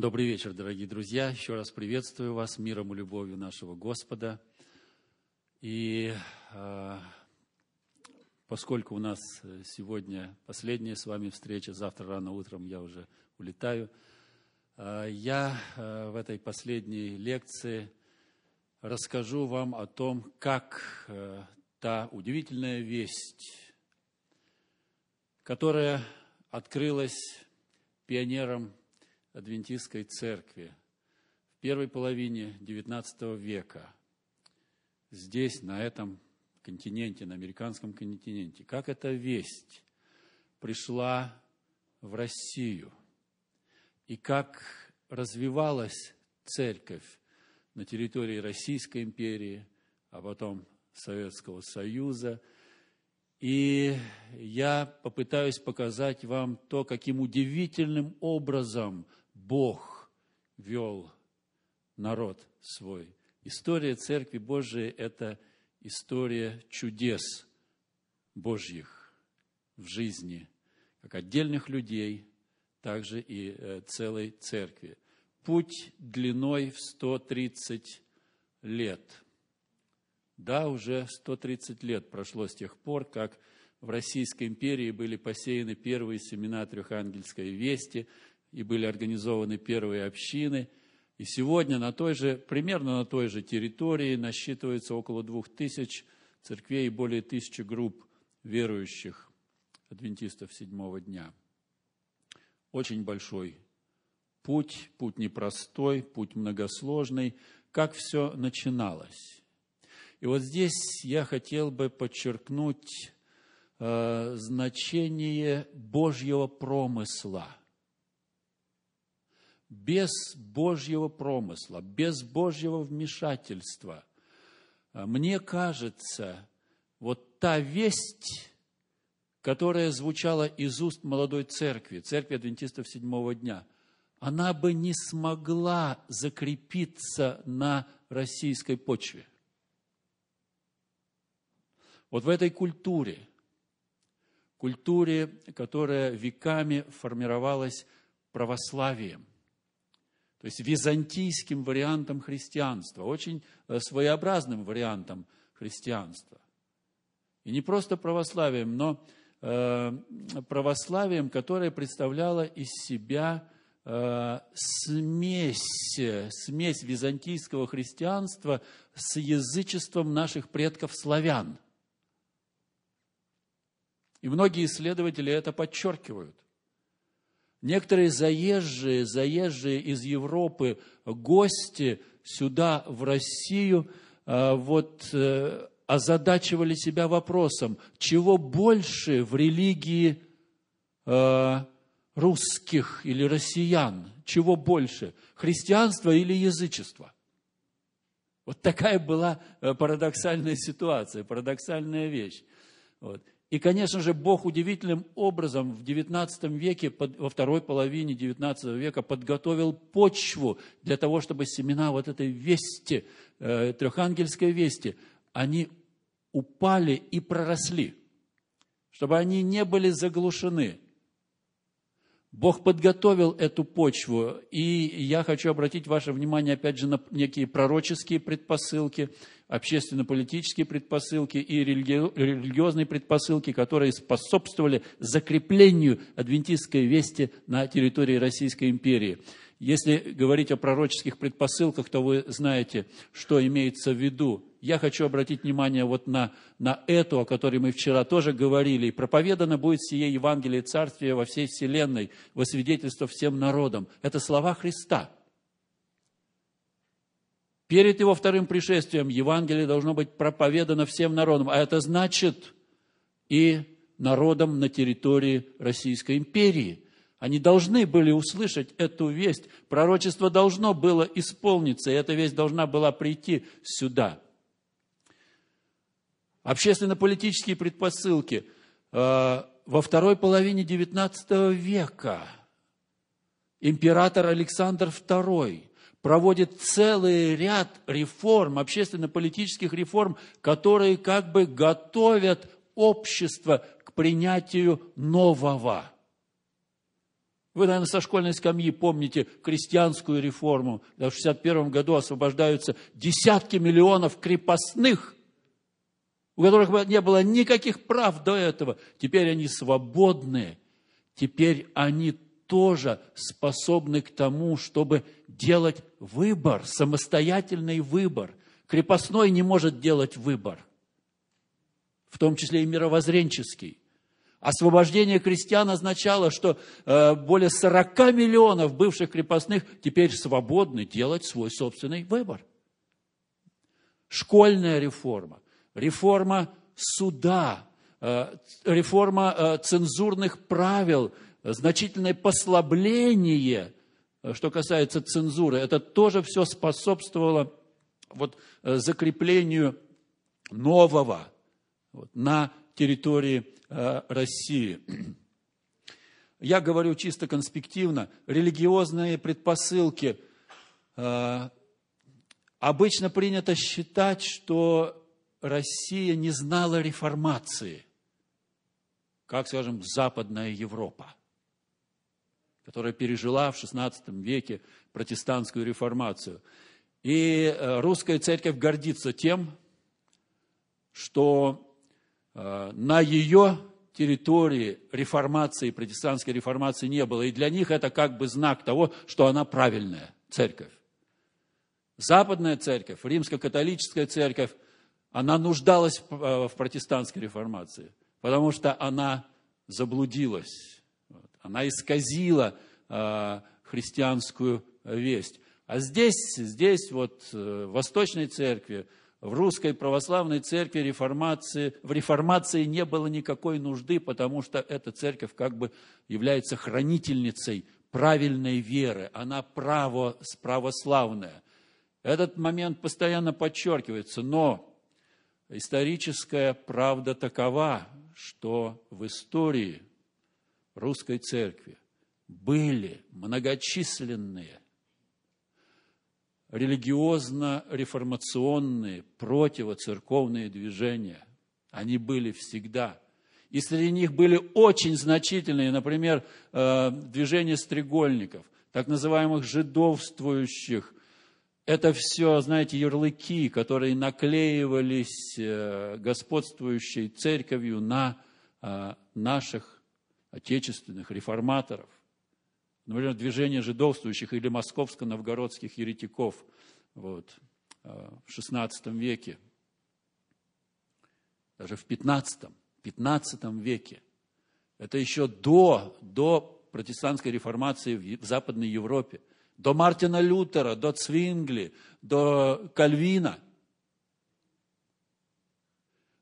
Добрый вечер, дорогие друзья. Еще раз приветствую вас миром и любовью нашего Господа. И э, поскольку у нас сегодня последняя с вами встреча, завтра рано утром я уже улетаю, э, я э, в этой последней лекции расскажу вам о том, как э, та удивительная весть, которая открылась пионером Адвентистской церкви в первой половине XIX века. Здесь, на этом континенте, на американском континенте, как эта весть пришла в Россию? И как развивалась церковь на территории Российской империи, а потом Советского Союза. И я попытаюсь показать вам то, каким удивительным образом – Бог вел народ свой. История Церкви Божией – это история чудес Божьих в жизни, как отдельных людей, также и э, целой церкви. Путь длиной в 130 лет. Да, уже 130 лет прошло с тех пор, как в Российской империи были посеяны первые семена Трехангельской вести – и были организованы первые общины. И сегодня на той же, примерно на той же территории насчитывается около двух тысяч церквей и более тысячи групп верующих адвентистов седьмого дня. Очень большой путь, путь непростой, путь многосложный. Как все начиналось? И вот здесь я хотел бы подчеркнуть э, значение Божьего промысла – без Божьего промысла, без Божьего вмешательства. А мне кажется, вот та весть, которая звучала из уст молодой церкви, церкви адвентистов седьмого дня, она бы не смогла закрепиться на российской почве. Вот в этой культуре, культуре, которая веками формировалась православием, то есть византийским вариантом христианства, очень э, своеобразным вариантом христианства. И не просто православием, но э, православием, которое представляло из себя э, смесь, смесь византийского христианства с язычеством наших предков славян. И многие исследователи это подчеркивают – Некоторые заезжие, заезжие из Европы гости сюда, в Россию, а, вот э, озадачивали себя вопросом, чего больше в религии а, русских или россиян, чего больше, христианство или язычество? Вот такая была э, парадоксальная ситуация, парадоксальная вещь. Вот. И, конечно же, Бог удивительным образом в XIX веке, во второй половине XIX века подготовил почву для того, чтобы семена вот этой вести, э, трехангельской вести, они упали и проросли, чтобы они не были заглушены. Бог подготовил эту почву, и я хочу обратить ваше внимание, опять же, на некие пророческие предпосылки – общественно-политические предпосылки и религиозные предпосылки, которые способствовали закреплению адвентистской вести на территории Российской империи. Если говорить о пророческих предпосылках, то вы знаете, что имеется в виду. Я хочу обратить внимание вот на, на эту, о которой мы вчера тоже говорили. «И проповедано будет сие Евангелие Царствия во всей вселенной, во свидетельство всем народам». Это слова Христа – Перед его вторым пришествием Евангелие должно быть проповедано всем народам, а это значит и народам на территории Российской империи. Они должны были услышать эту весть. Пророчество должно было исполниться, и эта весть должна была прийти сюда. Общественно-политические предпосылки. Э, во второй половине XIX века император Александр II – проводит целый ряд реформ, общественно-политических реформ, которые как бы готовят общество к принятию нового. Вы, наверное, со школьной скамьи помните крестьянскую реформу. В 1961 году освобождаются десятки миллионов крепостных, у которых не было никаких прав до этого. Теперь они свободные. Теперь они тоже способны к тому, чтобы делать выбор, самостоятельный выбор. Крепостной не может делать выбор, в том числе и мировоззренческий. Освобождение крестьян означало, что э, более 40 миллионов бывших крепостных теперь свободны делать свой собственный выбор. Школьная реформа, реформа суда, э, реформа э, цензурных правил, значительное послабление, что касается цензуры, это тоже все способствовало вот, закреплению нового вот, на территории Э, России. Я говорю чисто конспективно, религиозные предпосылки. Э, обычно принято считать, что Россия не знала реформации, как, скажем, Западная Европа, которая пережила в XVI веке протестантскую реформацию. И э, русская церковь гордится тем, что Э, на ее территории реформации, протестантской реформации не было. И для них это как бы знак того, что она правильная церковь. Западная церковь, римско-католическая церковь, она нуждалась в э, протестантской реформации, потому что она заблудилась, она исказила э, христианскую весть. А здесь, здесь вот в Восточной церкви, в русской православной церкви реформации, в реформации не было никакой нужды, потому что эта церковь как бы является хранительницей правильной веры. Она право, православная. Этот момент постоянно подчеркивается, но историческая правда такова, что в истории русской церкви были многочисленные религиозно-реформационные, противоцерковные движения. Они были всегда. И среди них были очень значительные, например, э, движение стрегольников, так называемых жидовствующих. Это все, знаете, ярлыки, которые наклеивались э, господствующей церковью на э, наших отечественных реформаторов например, движение жидовствующих или московско-новгородских еретиков вот, э, в XVI веке, даже в XV, XV веке. Это еще до, до протестантской реформации в Западной Европе, до Мартина Лютера, до Цвингли, до Кальвина.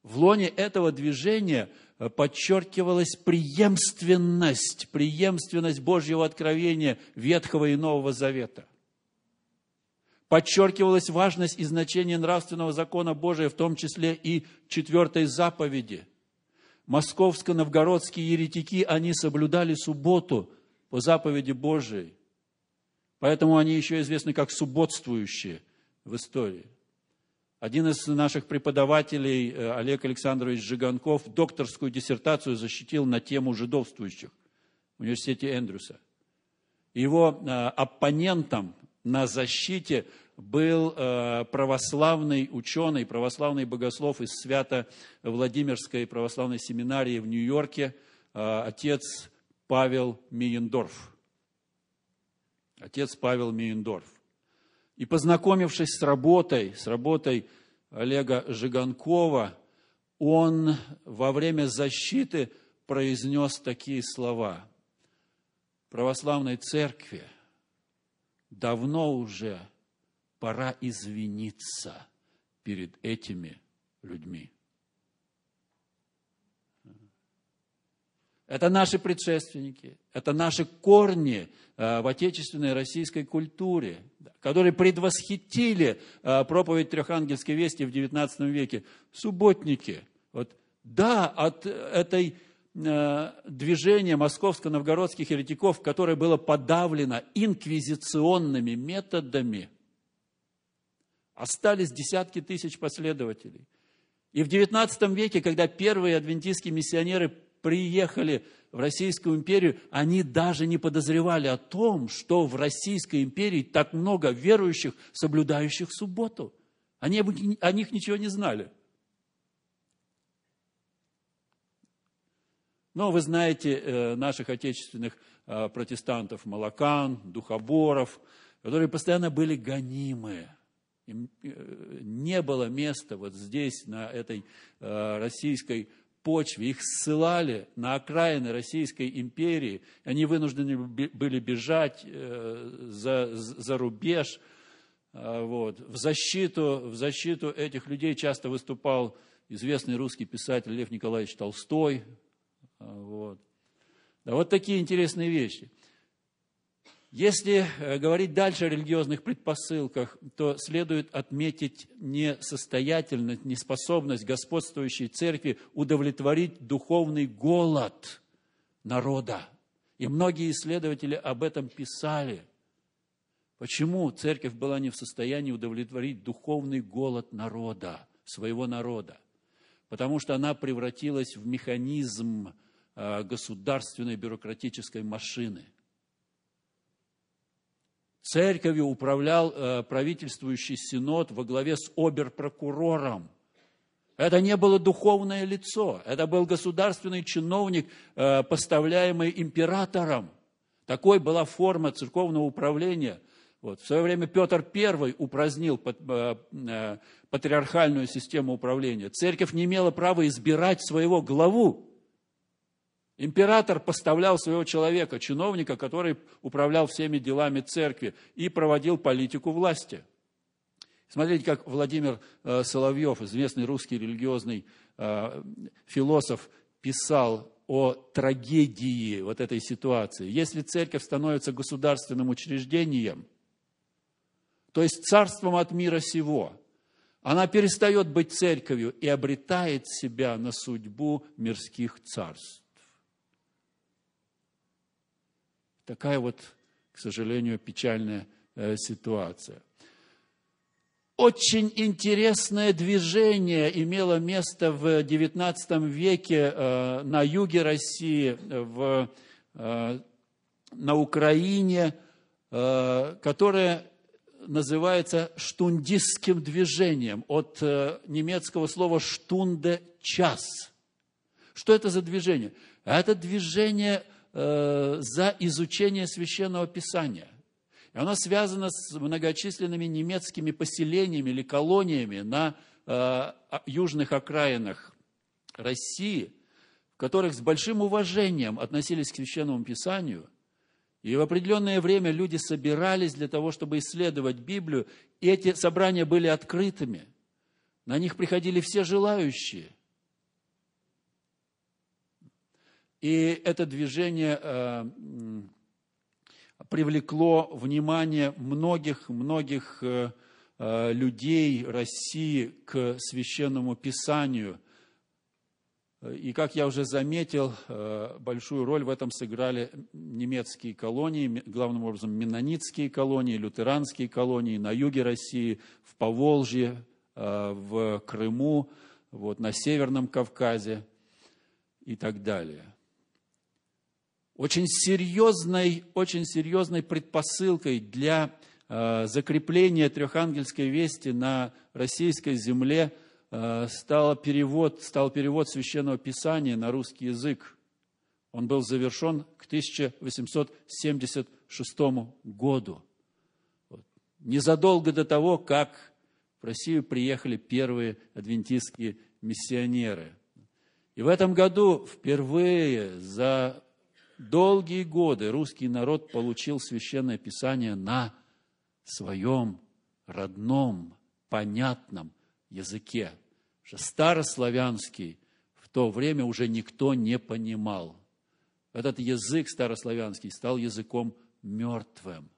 В лоне этого движения – подчеркивалась преемственность, преемственность Божьего откровения Ветхого и Нового Завета. Подчеркивалась важность и значение нравственного закона Божия, в том числе и четвертой заповеди. Московско-новгородские еретики, они соблюдали субботу по заповеди Божией. Поэтому они еще известны как субботствующие в истории. Один из наших преподавателей, э, Олег Александрович Жиганков, докторскую диссертацию защитил на тему жидовствующих в университете Эндрюса. Его э, оппонентом на защите был э, православный ученый, православный богослов из Свято-Владимирской православной семинарии в Нью-Йорке, отец Павел Миендорф. Отец Павел Миендорф. И познакомившись с работой, с работой Олега Жиганкова, он во время защиты произнес такие слова. Православной церкви давно уже пора извиниться перед этими людьми. Это наши предшественники, это наши корни э, в отечественной российской культуре, которые предвосхитили э, проповедь Трехангельской вести в XIX веке. Субботники. Вот, да, от этой э, движения московско-новгородских еретиков, которое было подавлено инквизиционными методами, остались десятки тысяч последователей. И в XIX веке, когда первые адвентистские миссионеры приехали в Российскую империю, они даже не подозревали о том, что в Российской империи так много верующих, соблюдающих субботу. Они о них ничего не знали. Но вы знаете э, наших отечественных э, протестантов, молокан, духоборов, которые постоянно были гонимы. Им э, не было места вот здесь, на этой российской почве. Их ссылали на окраины Российской империи. Они вынуждены были бежать за, за рубеж. Вот. В, защиту, в защиту этих людей часто выступал известный русский писатель Лев Николаевич Толстой, вот. Да, вот такие интересные вещи. Если э, говорить дальше о религиозных предпосылках, то следует отметить несостоятельность, неспособность господствующей церкви удовлетворить духовный голод народа. И многие исследователи об этом писали. Почему церковь была не в состоянии удовлетворить духовный голод народа, своего народа? Потому что она превратилась в механизм Э, государственной бюрократической машины. Церковью управлял э, правительствующий синод во главе с оберпрокурором. Это не было духовное лицо, это был государственный чиновник, э, поставляемый императором. Такой была форма церковного управления. Вот. В свое время Петр I упразднил патриархальную систему управления. Церковь не имела права избирать своего главу. Император поставлял своего человека, чиновника, который управлял всеми делами церкви и проводил политику власти. Смотрите, как Владимир э, Соловьев, известный русский религиозный э, философ, писал о трагедии вот этой ситуации. Если церковь становится государственным учреждением, то есть царством от мира сего, она перестает быть церковью и обретает себя на судьбу мирских царств. Такая вот, к сожалению, печальная э, ситуация. Очень интересное движение имело место в XIX веке э, на юге России, в, э, на Украине, которое называется штундистским движением от немецкого слова «штунде» – «час». Что это за движение? Это движение – Э, за изучение священного писания. И оно связано с многочисленными немецкими поселениями или колониями на э, южных окраинах России, в которых с большим уважением относились к священному писанию. И в определенное время люди собирались для того, чтобы исследовать Библию, и эти собрания были открытыми. На них приходили все желающие. И это движение э, привлекло внимание многих-многих э, э, людей России к священному писанию. И, как я уже заметил, большую роль в этом сыграли немецкие колонии, главным образом менонитские колонии, лютеранские колонии на юге России, в Поволжье, в Крыму, вот, на Северном Кавказе и так далее очень серьезной, очень серьезной предпосылкой для э, закрепления трехангельской вести на российской земле э, стал, перевод, стал перевод Священного Писания на русский язык. Он был завершен к 1876 году. Незадолго до того, как в Россию приехали первые адвентистские миссионеры. И в этом году впервые за долгие годы русский народ получил священное писание на своем родном, понятном языке. Что старославянский в то время уже никто не понимал. Этот язык старославянский стал языком мертвым.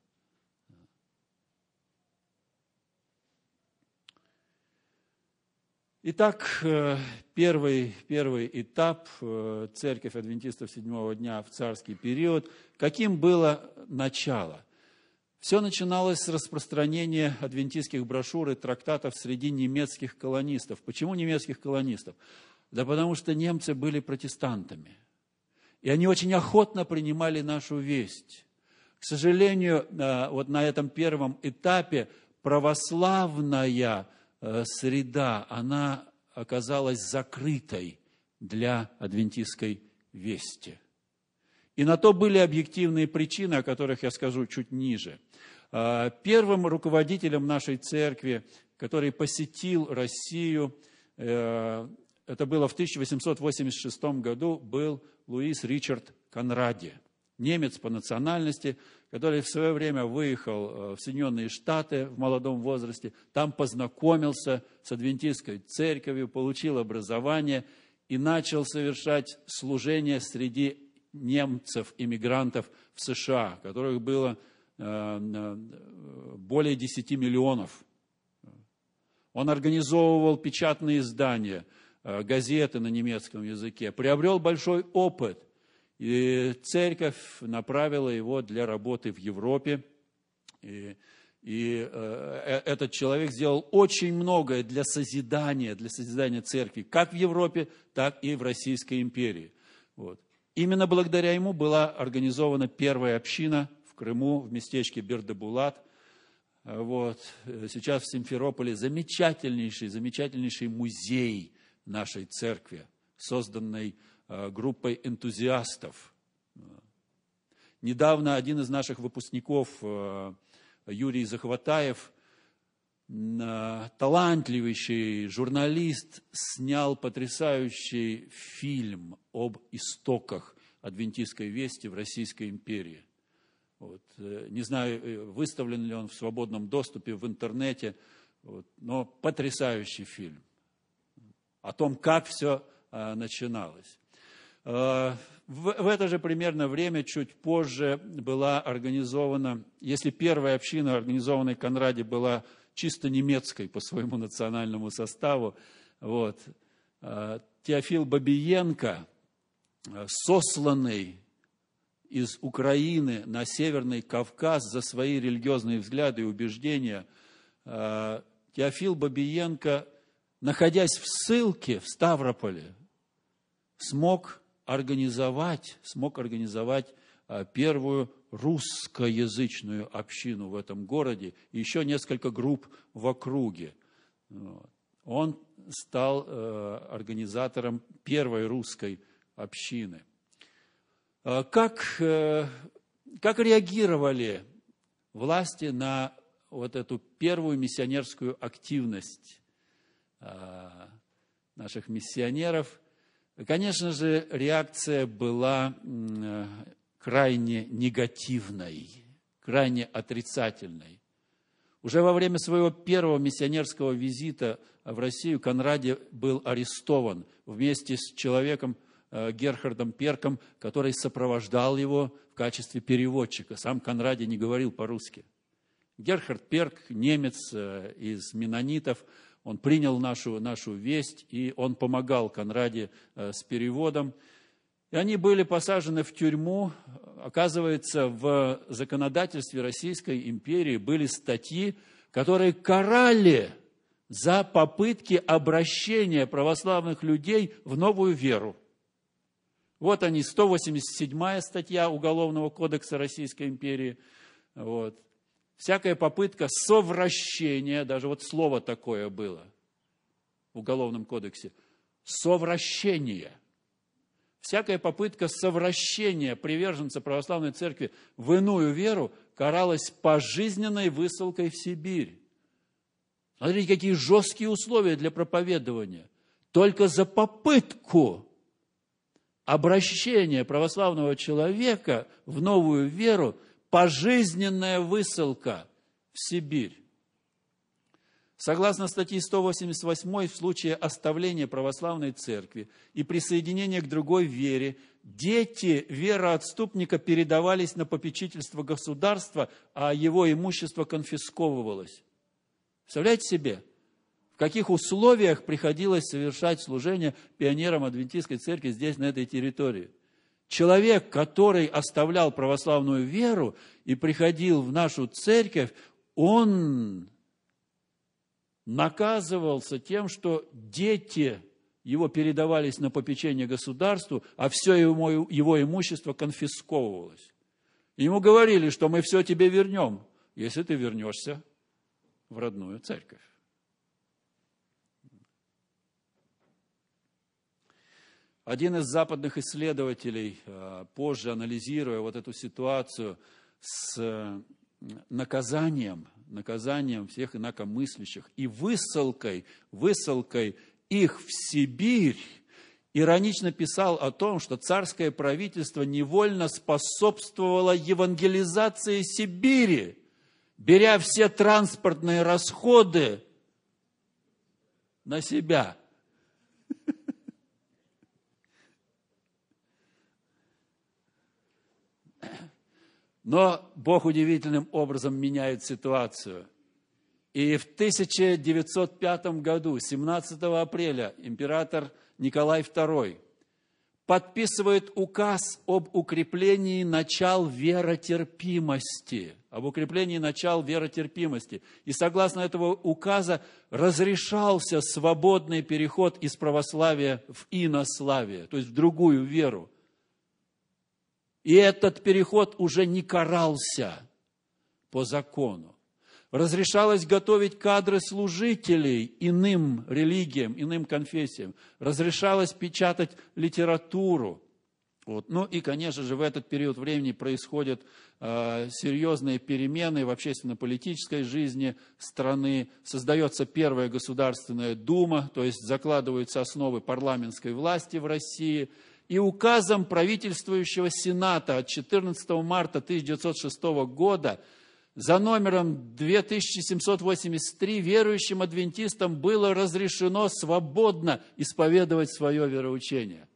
Итак, э, первый, первый этап э, церковь адвентистов седьмого дня в царский период. Каким было начало? Все начиналось с распространения адвентистских брошюр и трактатов среди немецких колонистов. Почему немецких колонистов? Да потому что немцы были протестантами. И они очень охотно принимали нашу весть. К сожалению, э, вот на этом первом этапе православная среда, она оказалась закрытой для адвентистской вести. И на то были объективные причины, о которых я скажу чуть ниже. Э, первым руководителем нашей церкви, который посетил Россию, это было в 1886 году, был Луис Ричард Конради – немец по национальности, который в свое время выехал э, в Соединенные Штаты в молодом возрасте, там познакомился с адвентистской церковью, получил образование и начал совершать служение среди немцев, иммигрантов в США, которых было э, э, более 10 миллионов. Он организовывал печатные издания, газеты на немецком языке, приобрел большой опыт – и церковь направила его для работы в Европе. И, и э, э, этот человек сделал очень многое для созидания, для созидания церкви, как в Европе, так и в Российской империи. Вот. Именно благодаря ему была организована первая община в Крыму, в местечке Бердебулат. Вот. Сейчас в Симферополе замечательнейший, замечательнейший музей нашей церкви, созданный группой энтузиастов. Недавно один из наших выпускников, э, Юрий Захватаев, талантливейший журналист, снял потрясающий фильм об истоках адвентистской вести в Российской империи. Вот. Э, не знаю, выставлен ли он в свободном доступе в интернете, вот. но потрясающий фильм о том, как все начиналось. Э, в это же примерно время, чуть позже, была организована, если первая община, организованная Конраде, была чисто немецкой по своему национальному составу, вот, э, Теофил Бабиенко, э, сосланный из Украины на Северный Кавказ за свои религиозные взгляды и убеждения, Теофил Бабиенко, находясь в ссылке в Ставрополе, смог организовать, смог организовать а, первую русскоязычную общину в этом городе еще несколько групп в округе. Он стал э, организатором первой русской общины. А как, э, как реагировали власти на вот эту первую миссионерскую активность а, наших миссионеров – Конечно же, реакция была крайне негативной, крайне отрицательной. Уже во время своего первого миссионерского визита в Россию Конраде был арестован вместе с человеком э, Герхардом Перком, который сопровождал его в качестве переводчика. Сам Конраде не говорил по-русски. Герхард Перк, немец э, из менонитов, он принял нашу, нашу весть, и он помогал Конраде э, с переводом. И они были посажены в тюрьму. Оказывается, в законодательстве Российской империи были статьи, которые карали за попытки обращения православных людей в новую веру. Вот они, 187 статья Уголовного кодекса Российской империи. Вот всякая попытка совращения, даже вот слово такое было в Уголовном кодексе, совращение. Всякая попытка совращения приверженца православной церкви в иную веру каралась пожизненной высылкой в Сибирь. Смотрите, какие жесткие условия для проповедования. Только за попытку обращения православного человека в новую веру – пожизненная высылка в Сибирь. Согласно статье 188, в случае оставления православной церкви и присоединения к другой вере, дети вероотступника передавались на попечительство государства, а его имущество конфисковывалось. Представляете себе, в каких условиях приходилось совершать служение пионерам Адвентистской церкви здесь, на этой территории? Человек, который оставлял православную веру и приходил в нашу церковь, он наказывался тем, что дети его передавались на попечение государству, а все его, его имущество конфисковывалось. Ему говорили, что мы все тебе вернем, если ты вернешься в родную церковь. Один из западных исследователей, э, позже анализируя вот эту ситуацию с э, наказанием, наказанием всех инакомыслящих и высылкой, высылкой их в Сибирь, иронично писал о том, что царское правительство невольно способствовало евангелизации Сибири, беря все транспортные расходы на себя. Но Бог удивительным образом меняет ситуацию. И в 1905 году, 17 апреля, император Николай II подписывает указ об укреплении начал веротерпимости. Об укреплении начал веротерпимости. И согласно этого указа разрешался свободный переход из православия в инославие, то есть в другую веру. И этот переход уже не карался по закону. Разрешалось готовить кадры служителей иным религиям, иным конфессиям. Разрешалось печатать литературу. Вот. Ну и, конечно же, в этот период времени происходят э, серьезные перемены в общественно-политической жизни страны. Создается первая государственная дума, то есть закладываются основы парламентской власти в России – и указом правительствующего Сената от 14 марта 1906 года за номером 2783 верующим адвентистам было разрешено свободно исповедовать свое вероучение.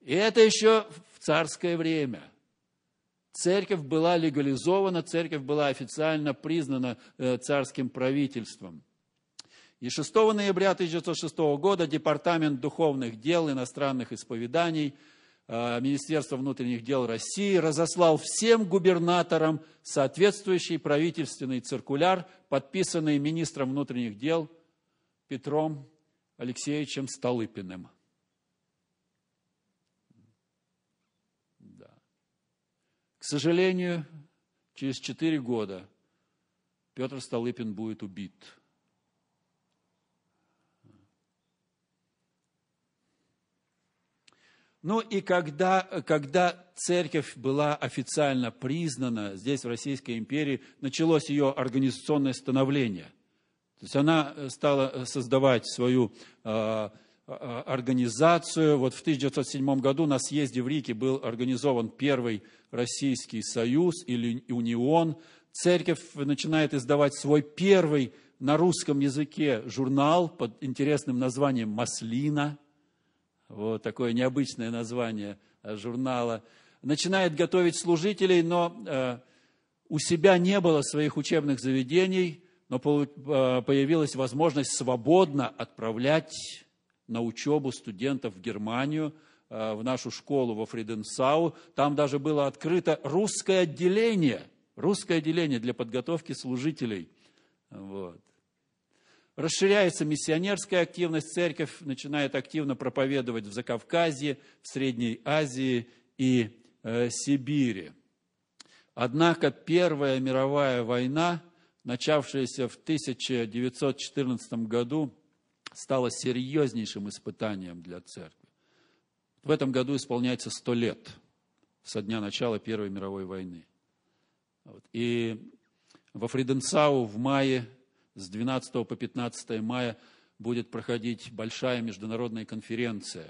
И это еще в царское время. Церковь была легализована, церковь была официально признана э, царским правительством. И 6 ноября 1906 года Департамент духовных дел иностранных исповеданий э, Министерства внутренних дел России разослал всем губернаторам соответствующий правительственный циркуляр, подписанный министром внутренних дел Петром Алексеевичем Столыпиным. Да. К сожалению, через четыре года Петр Столыпин будет убит – Ну и когда, когда церковь была официально признана здесь, в Российской империи, началось ее организационное становление. То есть она стала создавать свою э, организацию. Вот в 1907 году на съезде в Риге был организован первый Российский союз или унион. Церковь начинает издавать свой первый на русском языке журнал под интересным названием «Маслина», вот такое необычное название э, журнала, начинает готовить служителей, но э, у себя не было своих учебных заведений, но э, появилась возможность свободно отправлять на учебу студентов в Германию, в нашу школу во Фриденсау. Там даже было открыто русское отделение, русское отделение для подготовки служителей. Вот. Расширяется миссионерская активность, церковь начинает активно проповедовать в Закавказье, в Средней Азии и э, Сибири. Однако Первая мировая война, начавшаяся в 1914 году, стала серьезнейшим испытанием для церкви. В этом году исполняется сто лет со дня начала Первой мировой войны. И во Фриденсау в мае с 12 по 15 мая будет проходить большая международная конференция,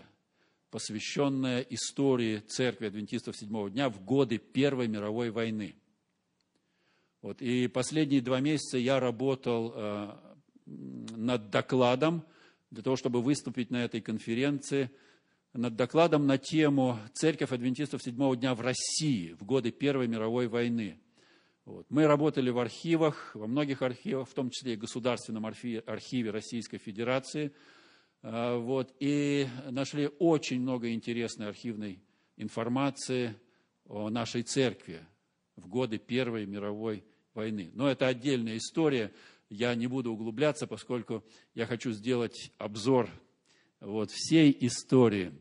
посвященная истории Церкви Адвентистов Седьмого Дня в годы Первой мировой войны. Вот, и последние два месяца я работал э, над докладом для того, чтобы выступить на этой конференции, над докладом на тему «Церковь Адвентистов Седьмого Дня в России в годы Первой мировой войны». Вот. Мы работали в архивах, во многих архивах, в том числе и в Государственном архиве, архиве Российской Федерации. А, вот, и нашли очень много интересной архивной информации о нашей церкви в годы Первой мировой войны. Но это отдельная история, я не буду углубляться, поскольку я хочу сделать обзор вот, всей истории.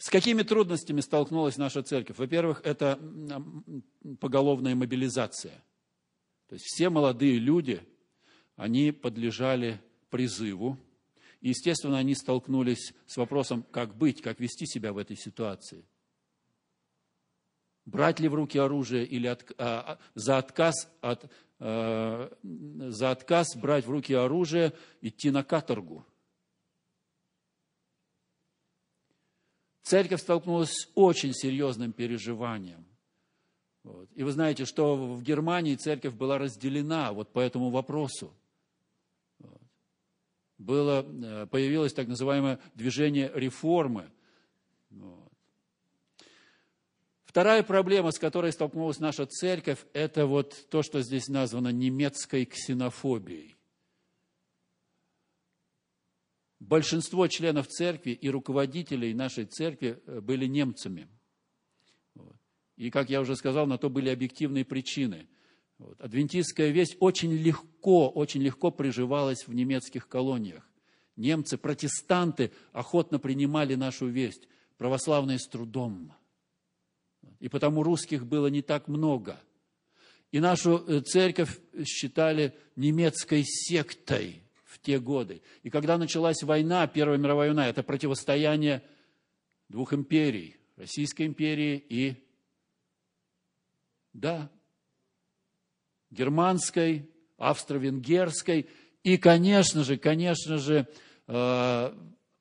С какими трудностями столкнулась наша церковь? Во-первых, это поголовная мобилизация. То есть все молодые люди, они подлежали призыву. И, естественно, они столкнулись с вопросом, как быть, как вести себя в этой ситуации. Брать ли в руки оружие или от, а, а за, отказ от, а, за отказ брать в руки оружие идти на каторгу. Церковь столкнулась с очень серьезным переживанием. Вот. И вы знаете, что в Германии церковь была разделена вот по этому вопросу. Вот. Было, э, появилось так называемое движение реформы. Вот. Вторая проблема, с которой столкнулась наша церковь, это вот то, что здесь названо немецкой ксенофобией. Большинство членов церкви и руководителей нашей церкви э, были немцами. И, как я уже сказал, на то были объективные причины. Адвентистская весть очень легко, очень легко приживалась в немецких колониях. Немцы, протестанты охотно принимали нашу весть, православные с трудом. И потому русских было не так много. И нашу э, церковь считали немецкой сектой – те годы. И когда началась война, Первая мировая война, это противостояние двух империй, Российской империи и, да, германской, австро-венгерской. И, конечно же, конечно же, э,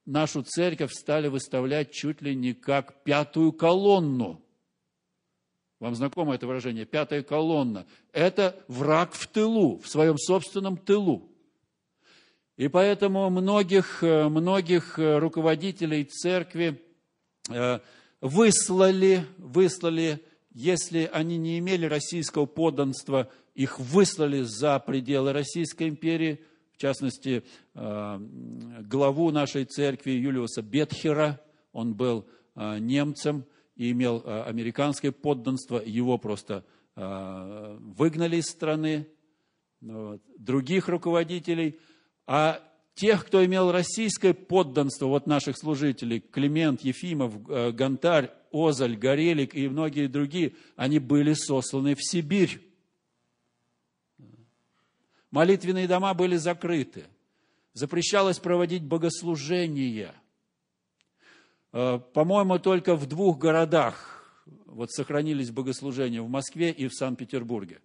нашу церковь стали выставлять чуть ли не как пятую колонну. Вам знакомо это выражение? Пятая колонна. Это враг в тылу, в своем собственном тылу. И поэтому многих, э, многих э, руководителей церкви э, выслали, выслали, если они не имели российского подданства, их выслали за пределы Российской империи, в частности, главу нашей церкви Юлиуса Бетхера, он был немцем и имел американское подданство, его просто выгнали из страны. Других руководителей – а тех, кто имел российское подданство, вот наших служителей, Климент, Ефимов, э, Гонтарь, Озаль, Горелик и многие другие, они были сосланы в Сибирь. Молитвенные дома были закрыты. Запрещалось проводить богослужения. Э, по-моему, только в двух городах вот сохранились богослужения, в Москве и в Санкт-Петербурге.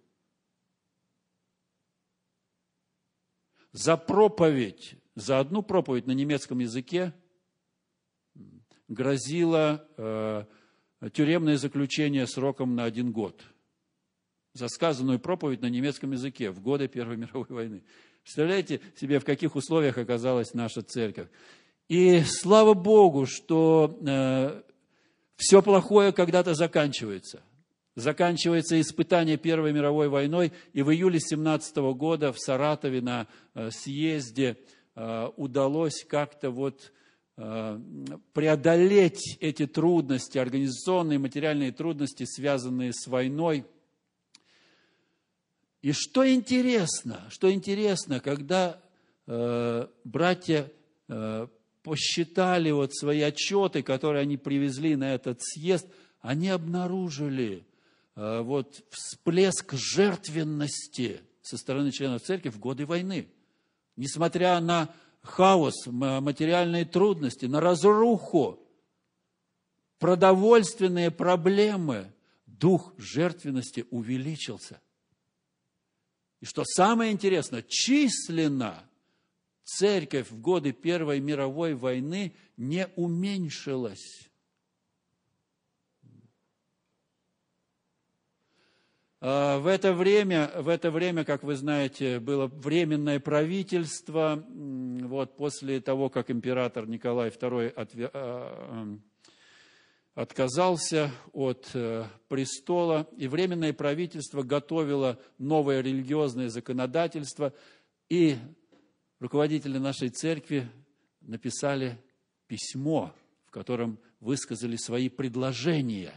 За проповедь, за одну проповедь на немецком языке грозило э, тюремное заключение сроком на один год. За сказанную проповедь на немецком языке в годы Первой мировой войны. Представляете себе, в каких условиях оказалась наша церковь. И слава Богу, что э, все плохое когда-то заканчивается – заканчивается испытание Первой мировой войной, и в июле 17 года в Саратове на э, съезде э, удалось как-то вот э, преодолеть эти трудности, организационные, материальные трудности, связанные с войной. И что интересно, что интересно, когда братья посчитали вот свои отчеты, которые они привезли на этот съезд, они обнаружили, Э, вот всплеск жертвенности со стороны членов церкви в годы войны. Несмотря на хаос, материальные трудности, на разруху, продовольственные проблемы, дух жертвенности увеличился. И что самое интересное, численно церковь в годы Первой мировой войны не уменьшилась. В это время, в это время, как вы знаете, было временное правительство. Вот после того, как император Николай II отве... А, отказался от э, престола, и временное правительство готовило новое религиозное законодательство, и руководители нашей церкви написали письмо, в котором высказали свои предложения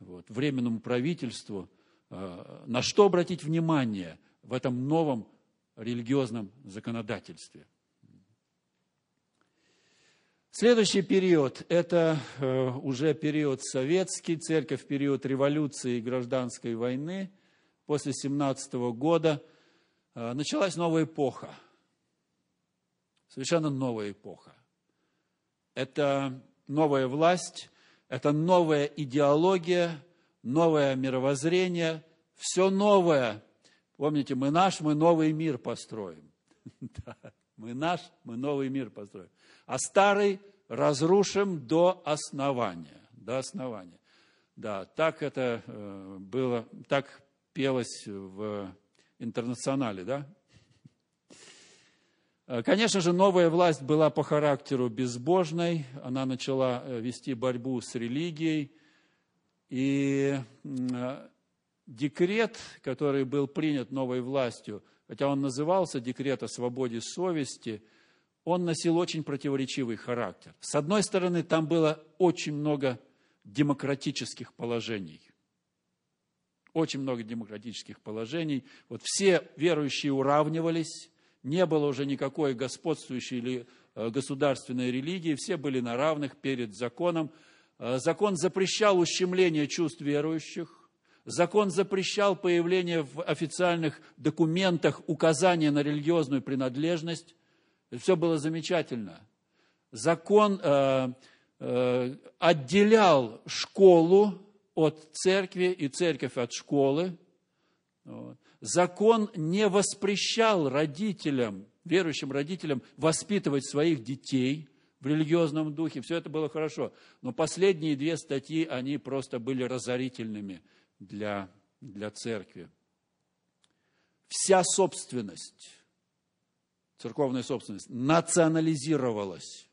вот, временному правительству – на что обратить внимание в этом новом религиозном законодательстве. Следующий период – это э, уже период советский, церковь период революции и гражданской войны. После 17 года э, началась новая эпоха, совершенно новая эпоха. Это новая власть, это новая идеология, новое мировоззрение, все новое. Помните, мы наш, мы новый мир построим. Мы наш, мы новый мир построим а старый разрушим до основания. До основания. Да, так это э, было, так пелось в интернационале, да? Э, конечно же, новая власть была по характеру безбожной, она начала э, вести борьбу с религией, и декрет, который был принят новой властью, хотя он назывался декрет о свободе совести – он носил очень противоречивый характер. С одной стороны, там было очень много демократических положений. Очень много демократических положений. Вот все верующие уравнивались, не было уже никакой господствующей или э, государственной религии, все были на равных перед законом. Э, закон запрещал ущемление чувств верующих, закон запрещал появление в официальных документах указания на религиозную принадлежность, все было замечательно. Закон э, э, отделял школу от церкви и церковь от школы. Закон не воспрещал родителям, верующим родителям, воспитывать своих детей в религиозном духе. Все это было хорошо. Но последние две статьи, они просто были разорительными для, для церкви. Вся собственность церковная собственность национализировалась.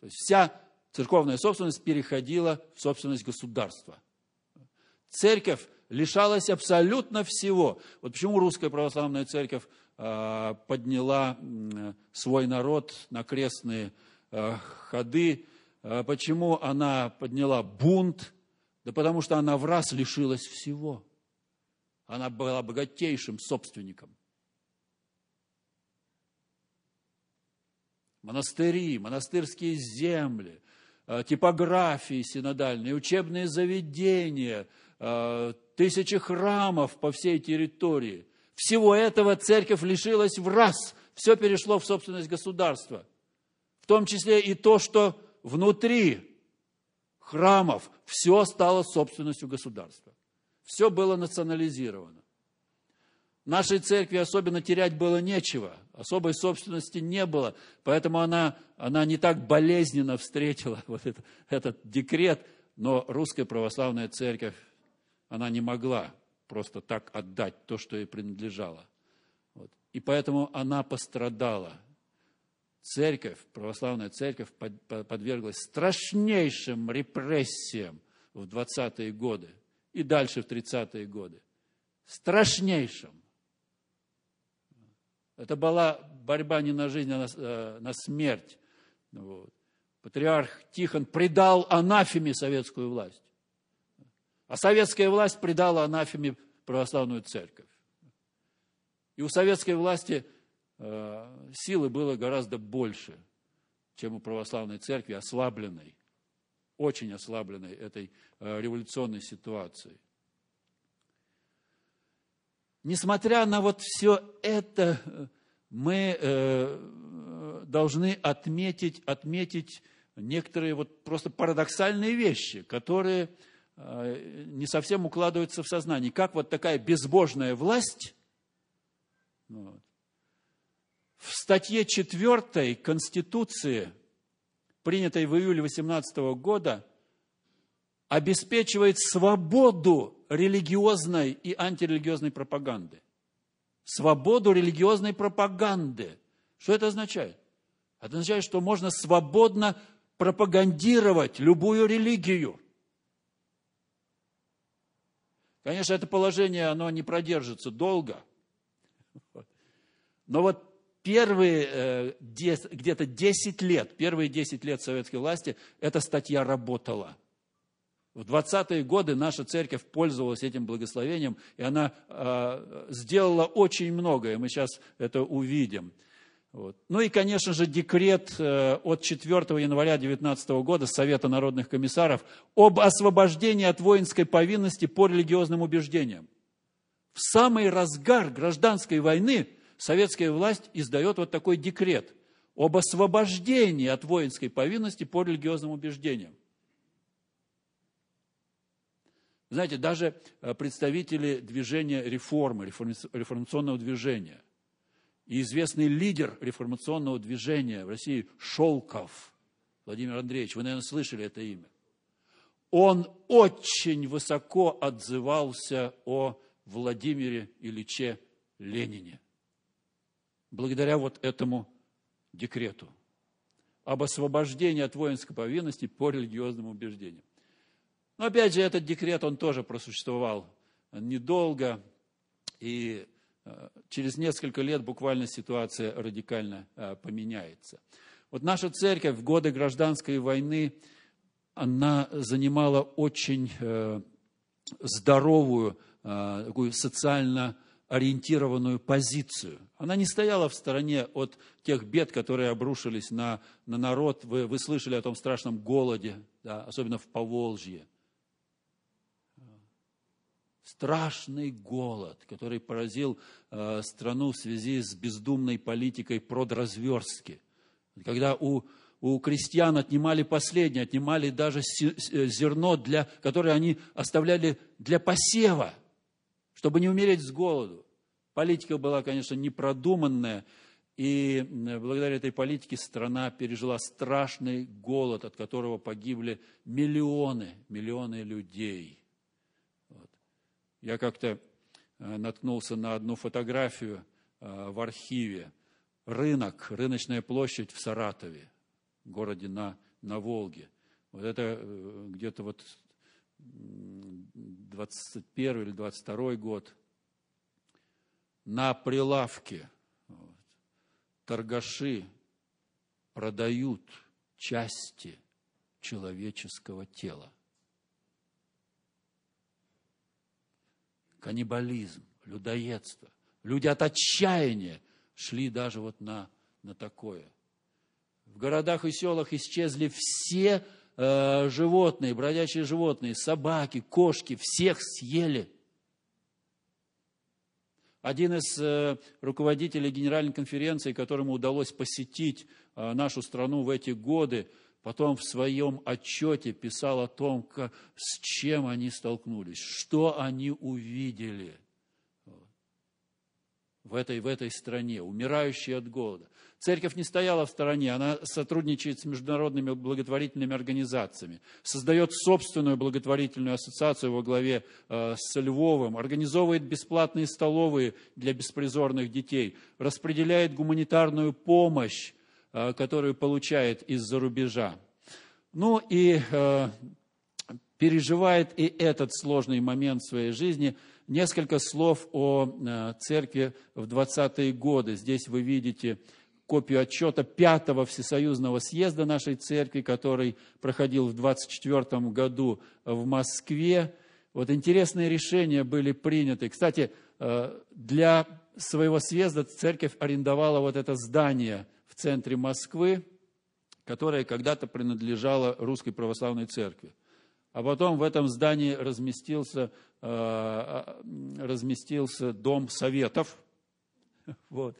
То есть вся церковная собственность переходила в собственность государства. Церковь лишалась абсолютно всего. Вот почему русская православная церковь подняла свой народ на крестные а, ходы, а, почему она подняла бунт, да потому что она в раз лишилась всего. Она была богатейшим собственником. монастыри, монастырские земли, э, типографии синодальные, учебные заведения, э, тысячи храмов по всей территории. Всего этого церковь лишилась в раз. Все перешло в собственность государства. В том числе и то, что внутри храмов все стало собственностью государства. Все было национализировано. Нашей церкви особенно терять было нечего, особой собственности не было, поэтому она, она не так болезненно встретила вот это, этот декрет, но русская православная церковь, она не могла просто так отдать то, что ей принадлежало. Вот. И поэтому она пострадала. Церковь, православная церковь подверглась страшнейшим репрессиям в 20-е годы и дальше в 30-е годы. Страшнейшим. Это была борьба не на жизнь, а на, э, на смерть. Вот. Патриарх Тихон предал анафеме советскую власть. А советская власть предала анафеме православную церковь. И у советской власти э, силы было гораздо больше, чем у православной церкви, ослабленной, очень ослабленной этой э, революционной ситуацией. Несмотря на вот все это, мы э, должны отметить, отметить некоторые вот просто парадоксальные вещи, которые не совсем укладываются в сознание. Как вот такая безбожная власть вот, в статье 4 Конституции, принятой в июле 18 года, обеспечивает свободу религиозной и антирелигиозной пропаганды. Свободу религиозной пропаганды. Что это означает? Это означает, что можно свободно пропагандировать любую религию. Конечно, это положение, оно не продержится долго. Но вот первые э, где-то 10 лет, первые 10 лет советской власти, эта статья работала – в 20-е годы наша церковь пользовалась этим благословением, и она э, сделала очень многое, мы сейчас это увидим. Вот. Ну и, конечно же, декрет э, от 4 января 2019 года Совета народных комиссаров об освобождении от воинской повинности по религиозным убеждениям. В самый разгар гражданской войны советская власть издает вот такой декрет об освобождении от воинской повинности по религиозным убеждениям. Знаете, даже э, представители движения реформы, реформационного движения, и известный лидер реформационного движения в России Шолков, Владимир Андреевич, вы, наверное, слышали это имя, он очень высоко отзывался о Владимире Ильиче Ленине. Благодаря вот этому декрету об освобождении от воинской повинности по религиозным убеждениям. Но опять же, этот декрет, он тоже просуществовал недолго, и через несколько лет буквально ситуация радикально э, поменяется. Вот наша церковь в годы гражданской войны, она занимала очень э, здоровую, такую социально ориентированную позицию. Она не стояла в стороне от тех бед, которые обрушились на, на народ. Вы, вы слышали о том страшном голоде, да, особенно в Поволжье – страшный голод, который поразил э, страну в связи с бездумной политикой продразверстки. Когда у, у крестьян отнимали последнее, отнимали даже э, зерно, для, которое они оставляли для посева, чтобы не умереть с голоду. Политика была, конечно, непродуманная, и благодаря этой политике страна пережила страшный голод, от которого погибли миллионы, миллионы людей. Я как-то э, наткнулся на одну фотографию э, в архиве. Рынок, рыночная площадь в Саратове, городе на, на Волге. Вот это э, где-то вот 21 или 22 год. На прилавке вот, торгаши продают части человеческого тела. Каннибализм, людоедство. Люди от отчаяния шли даже вот на, на такое. В городах и селах исчезли все э, животные, бродячие животные, собаки, кошки, всех съели. Один из э, руководителей Генеральной конференции, которому удалось посетить э, нашу страну в эти годы, потом в своем отчете писал о том, как, с чем они столкнулись, что они увидели в этой, в этой стране, умирающие от голода. Церковь не стояла в стороне, она сотрудничает с международными благотворительными организациями, создает собственную благотворительную ассоциацию во главе э, с Львовым, организовывает бесплатные столовые для беспризорных детей, распределяет гуманитарную помощь которую получает из-за рубежа. Ну и э, переживает и этот сложный момент в своей жизни. Несколько слов о э, церкви в 20-е годы. Здесь вы видите копию отчета пятого Всесоюзного съезда нашей церкви, который проходил в 24 году в Москве. Вот интересные решения были приняты. Кстати, для своего съезда церковь арендовала вот это здание – центре Москвы, которая когда-то принадлежала Русской Православной Церкви. А потом в этом здании разместился, э, разместился Дом Советов. Вот.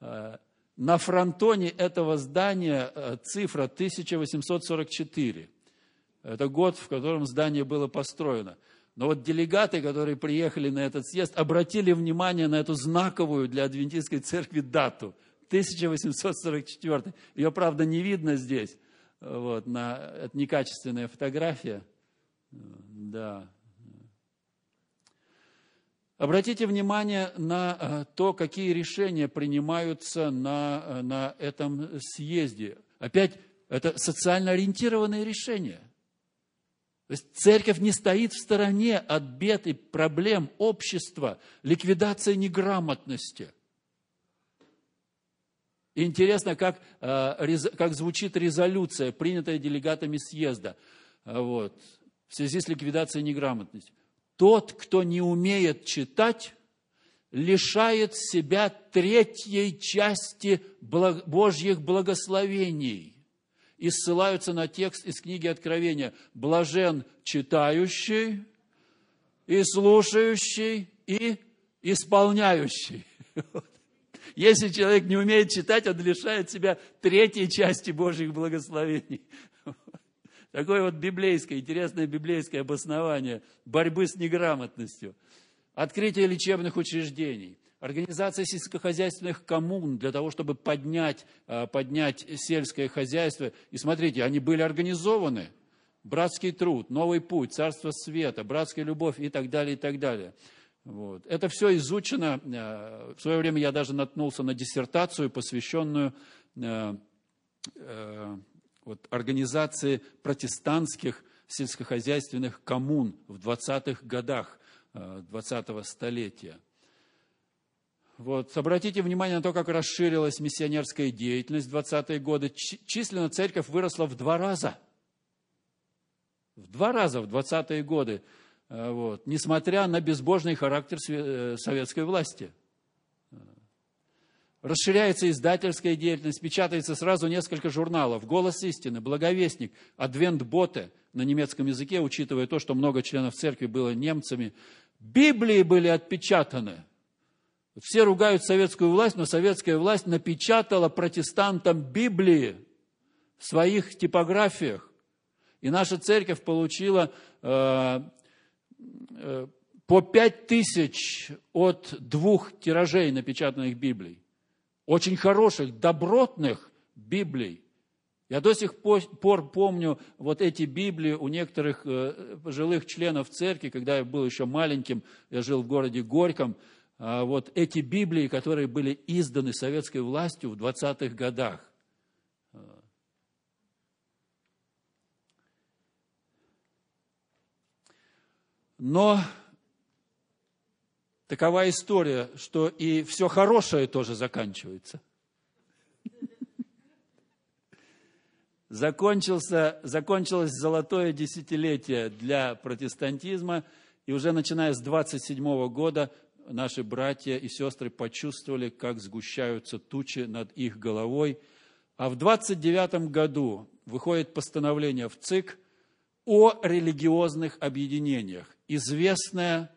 Э, на фронтоне этого здания э, цифра 1844. Это год, в котором здание было построено. Но вот делегаты, которые приехали на этот съезд, обратили внимание на эту знаковую для адвентистской церкви дату – 1844. Ее, правда, не видно здесь. Вот, на, это некачественная фотография. Да. Обратите внимание на э, то, какие решения принимаются на, э, на этом съезде. Опять, это социально ориентированные решения. То есть церковь не стоит в стороне от бед и проблем общества, ликвидация неграмотности – интересно, как, э, как звучит резолюция, принятая делегатами съезда э, вот, в связи с ликвидацией неграмотности. Тот, кто не умеет читать, лишает себя третьей части Божьих благословений и ссылаются на текст из книги Откровения. Блажен читающий и слушающий и исполняющий. Если человек не умеет читать, он лишает себя третьей части Божьих благословений. Такое вот библейское, интересное библейское обоснование борьбы с неграмотностью. Открытие лечебных учреждений, организация сельскохозяйственных коммун для того, чтобы поднять, а, поднять сельское хозяйство. И смотрите, они были организованы. Братский труд, новый путь, царство света, братская любовь и так далее, и так далее. Вот. Это все изучено. А, в свое время я даже наткнулся на диссертацию, посвященную а, вот, организации протестантских сельскохозяйственных коммун в 20-х годах 20-го э, столетия. Вот. Обратите внимание на то, как расширилась миссионерская деятельность в 20-е годы. Численно церковь выросла в два раза. В два раза в 20-е годы. Э, вот. Несмотря на безбожный характер э, советской власти – Расширяется издательская деятельность, печатается сразу несколько журналов. «Голос истины», «Благовестник», «Адвент-боте» на немецком языке, учитывая то, что много членов церкви было немцами. Библии были отпечатаны. Все ругают советскую власть, но советская власть напечатала протестантам Библии в своих типографиях. И наша церковь получила э, э, по пять тысяч от двух тиражей напечатанных Библий очень хороших, добротных Библий. Я до сих пор помню вот эти Библии у некоторых э, пожилых членов церкви, когда я был еще маленьким, я жил в городе Горьком, а вот эти Библии, которые были изданы советской властью в 20-х годах. Но Такова история, что и все хорошее тоже заканчивается. Закончился, закончилось золотое десятилетие для протестантизма, и уже начиная с 27 года наши братья и сестры почувствовали, как сгущаются тучи над их головой. А в 29 году выходит постановление в ЦИК о религиозных объединениях, известное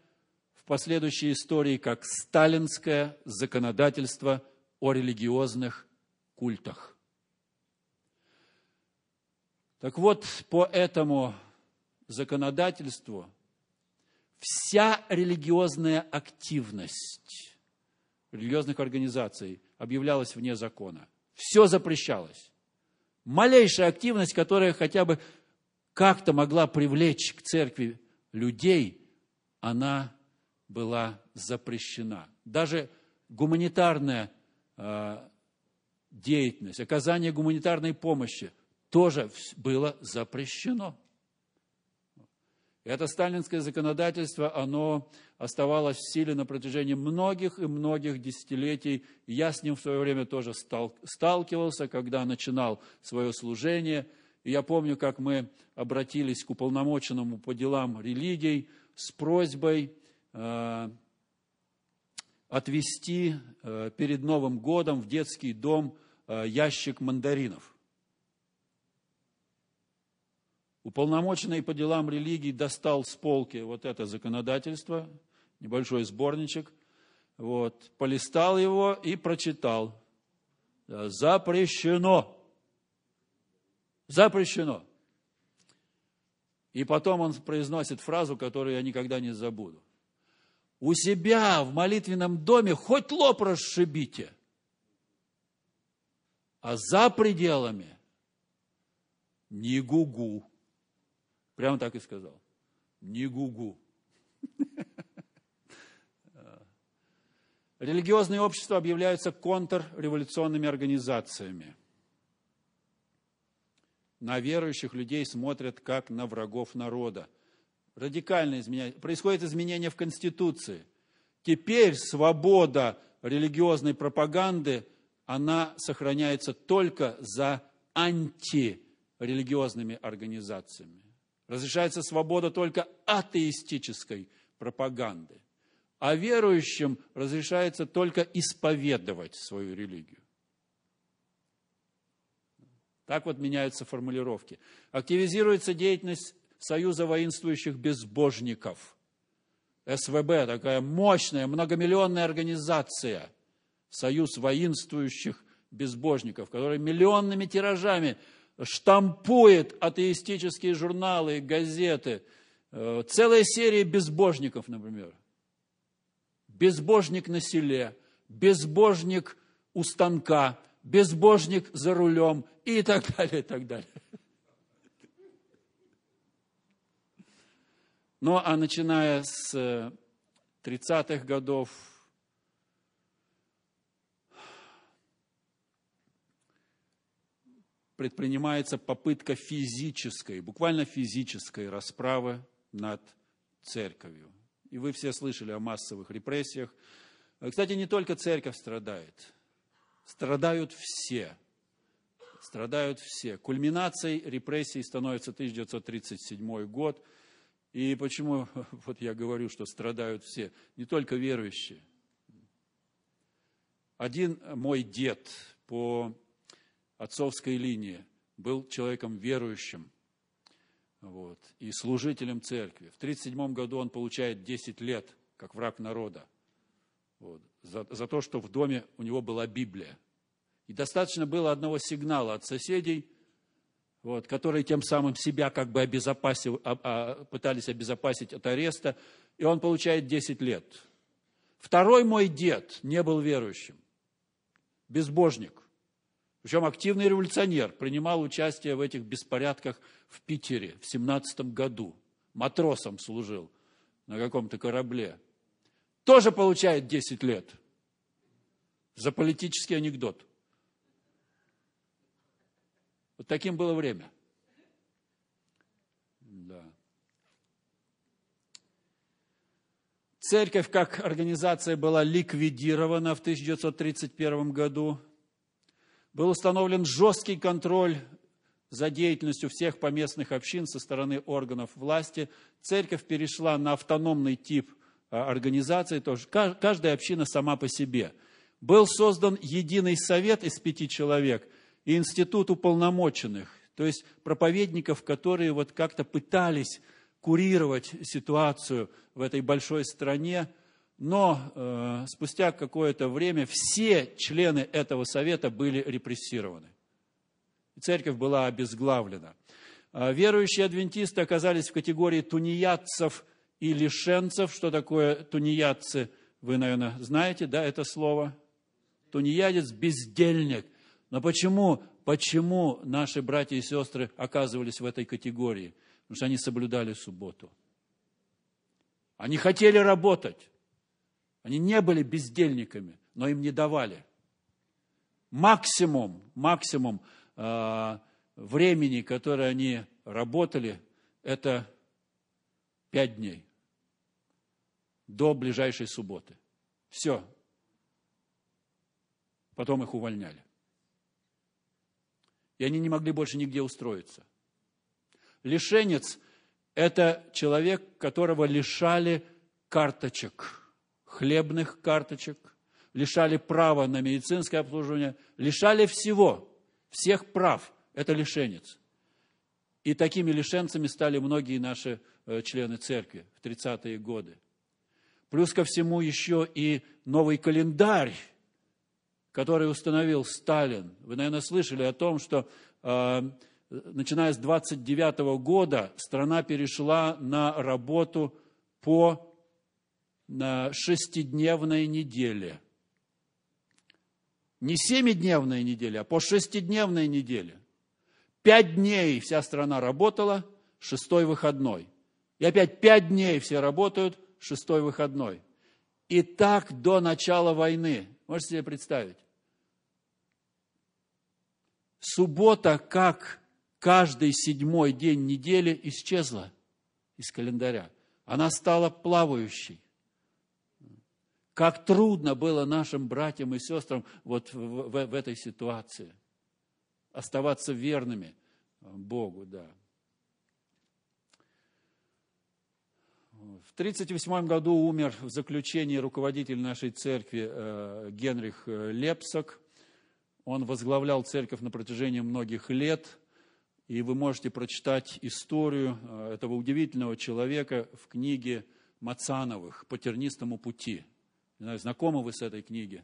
последующей истории как сталинское законодательство о религиозных культах. Так вот, по этому законодательству вся религиозная активность религиозных организаций объявлялась вне закона. Все запрещалось. Малейшая активность, которая хотя бы как-то могла привлечь к церкви людей, она была запрещена. Даже гуманитарная э, деятельность, оказание гуманитарной помощи тоже было запрещено. Это сталинское законодательство, оно оставалось в силе на протяжении многих и многих десятилетий. Я с ним в свое время тоже сталкивался, когда начинал свое служение. И я помню, как мы обратились к уполномоченному по делам религий с просьбой Э, отвести э, перед Новым годом в детский дом э, ящик мандаринов. Уполномоченный по делам религии достал с полки вот это законодательство, небольшой сборничек, вот, полистал его и прочитал. Запрещено. Запрещено. И потом он произносит фразу, которую я никогда не забуду у себя в молитвенном доме хоть лоб расшибите, а за пределами не гугу. Прямо так и сказал. Не гугу. Религиозные общества объявляются контрреволюционными организациями. На верующих людей смотрят как на врагов народа радикально изменяется. Происходит изменение в Конституции. Теперь свобода религиозной пропаганды, она сохраняется только за антирелигиозными организациями. Разрешается свобода только атеистической пропаганды. а верующим разрешается только исповедовать свою религию. Так вот меняются формулировки. Активизируется деятельность Союза воинствующих безбожников. СВБ, такая мощная, многомиллионная организация. Союз воинствующих безбожников, который миллионными тиражами штампует атеистические журналы и газеты. Э, целая серия безбожников, например. Безбожник на селе, безбожник у станка, безбожник за рулем и так далее, и так далее. Ну, а начиная с 30-х э, годов предпринимается попытка физической, буквально физической расправы над церковью. И вы все слышали о массовых репрессиях. Кстати, не только церковь страдает. Страдают все. Страдают все. Кульминацией репрессий становится 1937 год. И почему вот я говорю, что страдают все? Не только верующие. Один мой дед по отцовской линии, был человеком верующим вот, и служителем церкви. В 1937 году он получает 10 лет, как враг народа, вот, за, за то, что в доме у него была Библия. И достаточно было одного сигнала от соседей, вот, которые тем самым себя как бы обезопасил, а, а, пытались обезопасить от ареста, и он получает 10 лет. Второй мой дед не был верующим, безбожник. Причем активный революционер принимал участие в этих беспорядках в Питере в 17 году. Матросом служил на каком-то корабле. Тоже получает 10 лет за политический анекдот. Вот таким было время. Да. Церковь как организация была ликвидирована в 1931 году был установлен жесткий контроль за деятельностью всех поместных общин со стороны органов власти. Церковь перешла на автономный тип организации, тоже каждая община сама по себе. Был создан единый совет из пяти человек и институт уполномоченных, то есть проповедников, которые вот как-то пытались курировать ситуацию в этой большой стране, но э, спустя какое-то время все члены этого совета были репрессированы. Церковь была обезглавлена. А верующие адвентисты оказались в категории тунеядцев и лишенцев. Что такое тунеядцы? Вы, наверное, знаете, да, это слово? Тунеядец – бездельник. Но почему, почему наши братья и сестры оказывались в этой категории? Потому что они соблюдали субботу. Они хотели работать. Они не были бездельниками, но им не давали. Максимум, максимум э, времени, которое они работали, это пять дней до ближайшей субботы. Все. Потом их увольняли. И они не могли больше нигде устроиться. Лишенец – это человек, которого лишали карточек – хлебных карточек, лишали права на медицинское обслуживание, лишали всего, всех прав. Это лишенец. И такими лишенцами стали многие наши э, члены церкви в 30-е годы. Плюс ко всему еще и новый календарь, который установил Сталин. Вы, наверное, слышали о том, что э, начиная с 29 года страна перешла на работу по на шестидневной неделе. Не семидневная неделя, а по шестидневной неделе. Пять дней вся страна работала, шестой выходной. И опять пять дней все работают, шестой выходной. И так до начала войны. Можете себе представить? Суббота, как каждый седьмой день недели, исчезла из календаря. Она стала плавающей. Как трудно было нашим братьям и сестрам вот в, в, в этой ситуации. Оставаться верными Богу, да. В 1938 году умер в заключении руководитель нашей церкви э, Генрих э, Лепсок. Он возглавлял церковь на протяжении многих лет, и вы можете прочитать историю э, этого удивительного человека в книге Мацановых «По тернистому пути». Знакомы вы с этой книгой?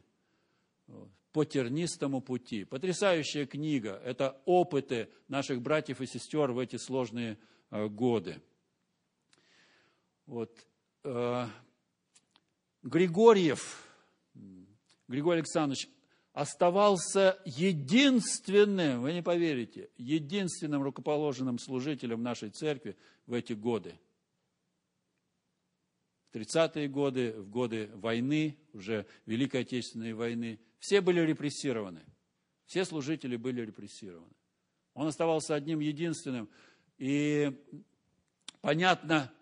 «По тернистому пути». Потрясающая книга. Это опыты наших братьев и сестер в эти сложные годы. Вот. Э, Григорьев, Григорий Александрович, оставался единственным, вы не поверите, единственным рукоположенным служителем нашей церкви в эти годы. В 30-е годы, в годы войны, уже Великой Отечественной войны, все были репрессированы. Все служители были репрессированы. Он оставался одним единственным. И понятно,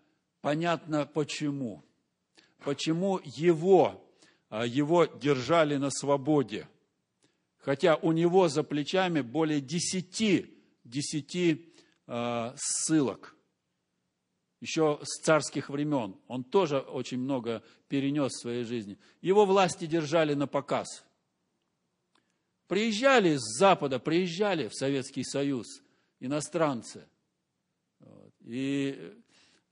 Понятно почему. Почему его, а, его держали на свободе. Хотя у него за плечами более десяти, десяти э, ссылок. Еще с царских времен. Он тоже очень много перенес в своей жизни. Его власти держали на показ. Приезжали с Запада, приезжали в Советский Союз иностранцы. И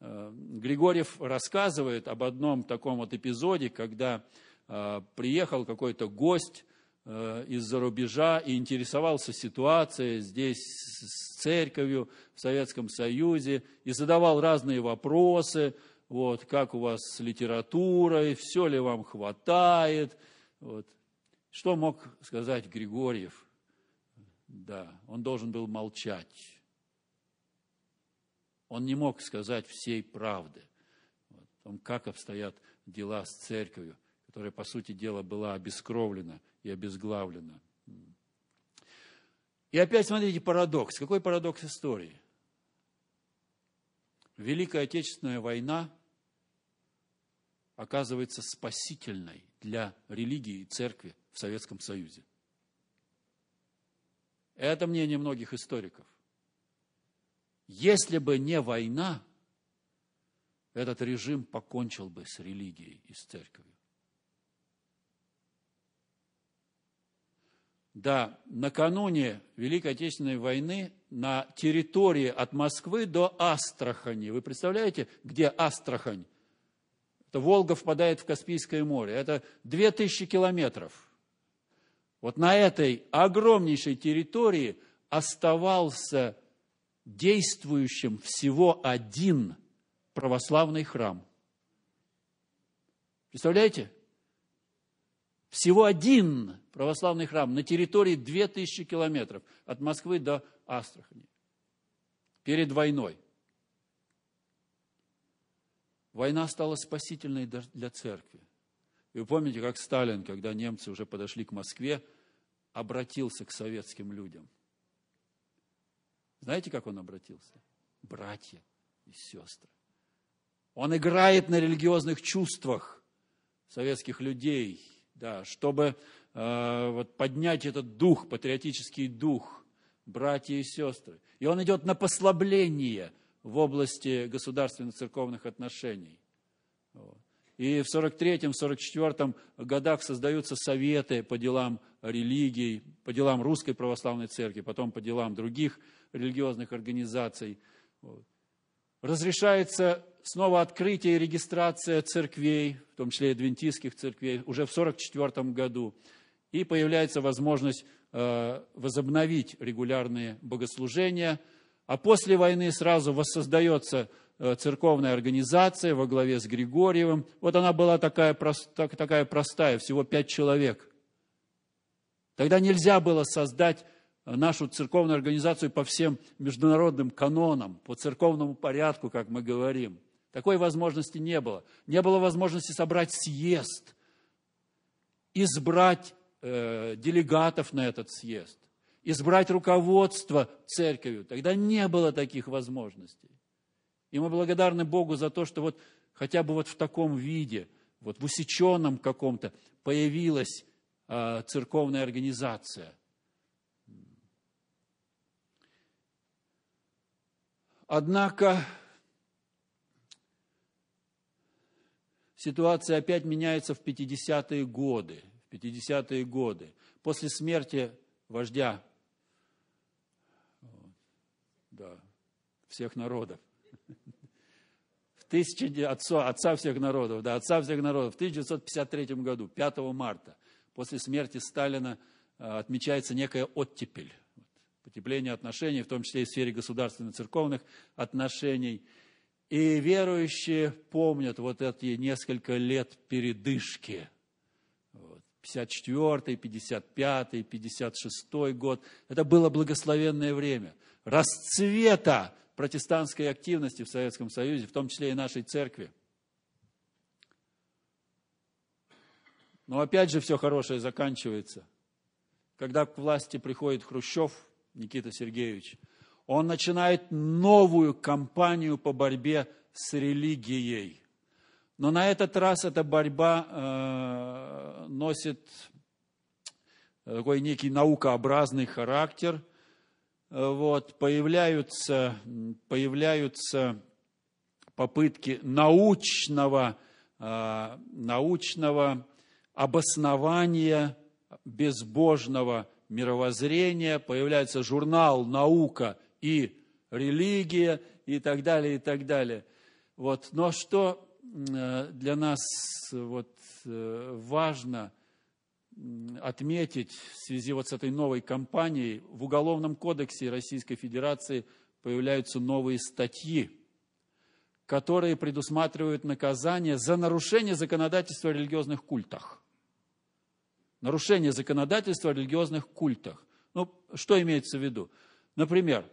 Григорьев рассказывает об одном таком вот эпизоде, когда э, приехал какой-то гость э, из-за рубежа и интересовался ситуацией здесь с церковью в Советском Союзе и задавал разные вопросы, вот, как у вас с литературой, все ли вам хватает. Вот. Что мог сказать Григорьев? Да, он должен был молчать он не мог сказать всей правды о том, как обстоят дела с церковью, которая, по сути дела, была обескровлена и обезглавлена. И опять смотрите парадокс. Какой парадокс истории? Великая Отечественная война оказывается спасительной для религии и церкви в Советском Союзе. Это мнение многих историков. Если бы не война, этот режим покончил бы с религией и с церковью. Да, накануне Великой Отечественной войны на территории от Москвы до Астрахани, вы представляете, где Астрахань? Это Волга впадает в Каспийское море, это 2000 километров. Вот на этой огромнейшей территории оставался действующим всего один православный храм. Представляете? Всего один православный храм на территории 2000 километров от Москвы до Астрахани. Перед войной. Война стала спасительной для церкви. И вы помните, как Сталин, когда немцы уже подошли к Москве, обратился к советским людям – знаете, как он обратился? Братья и сестры. Он играет на религиозных чувствах советских людей, да, чтобы э, вот, поднять этот дух, патриотический дух, братья и сестры. И он идет на послабление в области государственных церковных отношений. И в 43-44 годах создаются советы по делам религий, по делам Русской Православной Церкви, потом по делам других религиозных организаций. Разрешается снова открытие и регистрация церквей, в том числе и адвентистских церквей, уже в 1944 году. И появляется возможность э, возобновить регулярные богослужения. А после войны сразу воссоздается Э, церковная организация во главе с Григорьевым. Вот она была такая, такая простая, всего пять человек. Тогда нельзя было создать нашу церковную организацию по всем международным канонам, по церковному порядку, как мы говорим. Такой возможности не было. Не было возможности собрать съезд, избрать э, делегатов на этот съезд, избрать руководство церковью. Тогда не было таких возможностей. И мы благодарны Богу за то, что вот хотя бы вот в таком виде, вот в усеченном каком-то появилась э, церковная организация. Однако ситуация опять меняется в 50-е годы. В 50-е годы. После смерти вождя да, всех народов. В тысячи, отца, отца всех народов, да, отца всех народов. В 1953 году, 5 марта, после смерти Сталина, а, отмечается некая оттепель. Потепление отношений, в том числе и в сфере государственно-церковных отношений. И верующие помнят вот эти несколько лет передышки. 54, 55, 56 год. Это было благословенное время расцвета протестантской активности в Советском Союзе, в том числе и нашей церкви. Но опять же все хорошее заканчивается. Когда к власти приходит Хрущев, Никита Сергеевич, он начинает новую кампанию по борьбе с религией. Но на этот раз эта борьба э, носит такой некий наукообразный характер – вот, появляются, появляются попытки научного, э, научного обоснования безбожного мировоззрения, появляется журнал «Наука и религия» и так далее, и так далее. Вот. Но что для нас вот, э, важно – отметить в связи вот с этой новой кампанией, в Уголовном кодексе Российской Федерации появляются новые статьи, которые предусматривают наказание за нарушение законодательства о религиозных культах. Нарушение законодательства о религиозных культах. Ну, что имеется в виду? Например,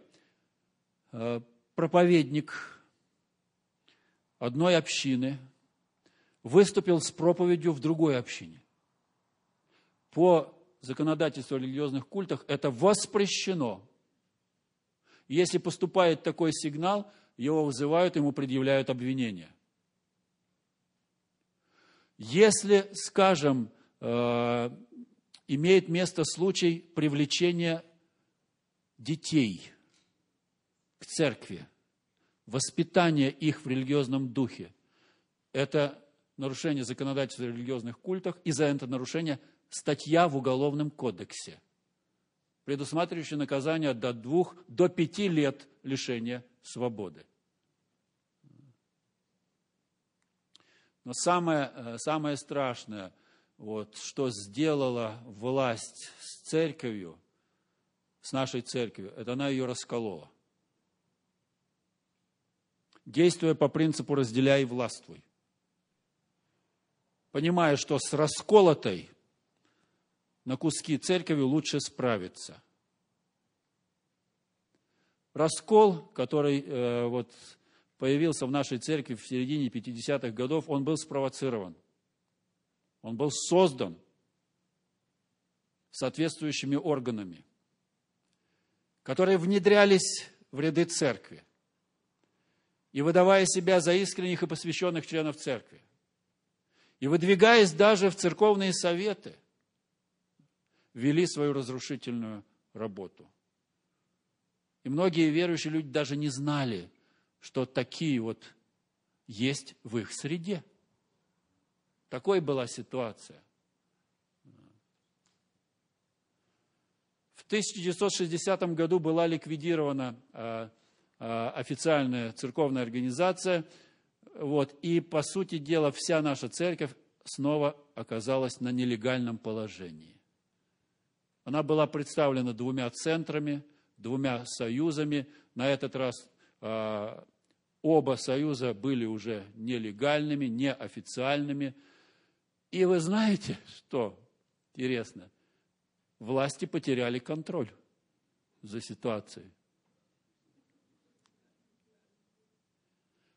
э, проповедник одной общины выступил с проповедью в другой общине по законодательству о религиозных культах это воспрещено. Если поступает такой сигнал, его вызывают, ему предъявляют обвинение. Если, скажем, э, имеет место случай привлечения детей к церкви, воспитания их в религиозном духе, это нарушение законодательства о религиозных культах, и за это нарушение статья в Уголовном кодексе, предусматривающая наказание до двух, до пяти лет лишения свободы. Но самое, э, самое страшное, вот, что сделала власть с церковью, с нашей церковью, это она ее расколола. Действуя по принципу «разделяй и властвуй». Понимая, что с расколотой на куски церковью лучше справиться. Раскол, который э, вот, появился в нашей церкви в середине 50-х годов, он был спровоцирован. Он был создан соответствующими органами, которые внедрялись в ряды церкви и выдавая себя за искренних и посвященных членов церкви, и выдвигаясь даже в церковные советы – вели свою разрушительную работу. И многие верующие люди даже не знали, что такие вот есть в их среде. Такой была ситуация. В 1960 году была ликвидирована а, а, официальная церковная организация, вот, и, по сути дела, вся наша церковь снова оказалась на нелегальном положении. Она была представлена двумя центрами, двумя союзами. На этот раз э, оба союза были уже нелегальными, неофициальными. И вы знаете, что интересно? Власти потеряли контроль за ситуацией.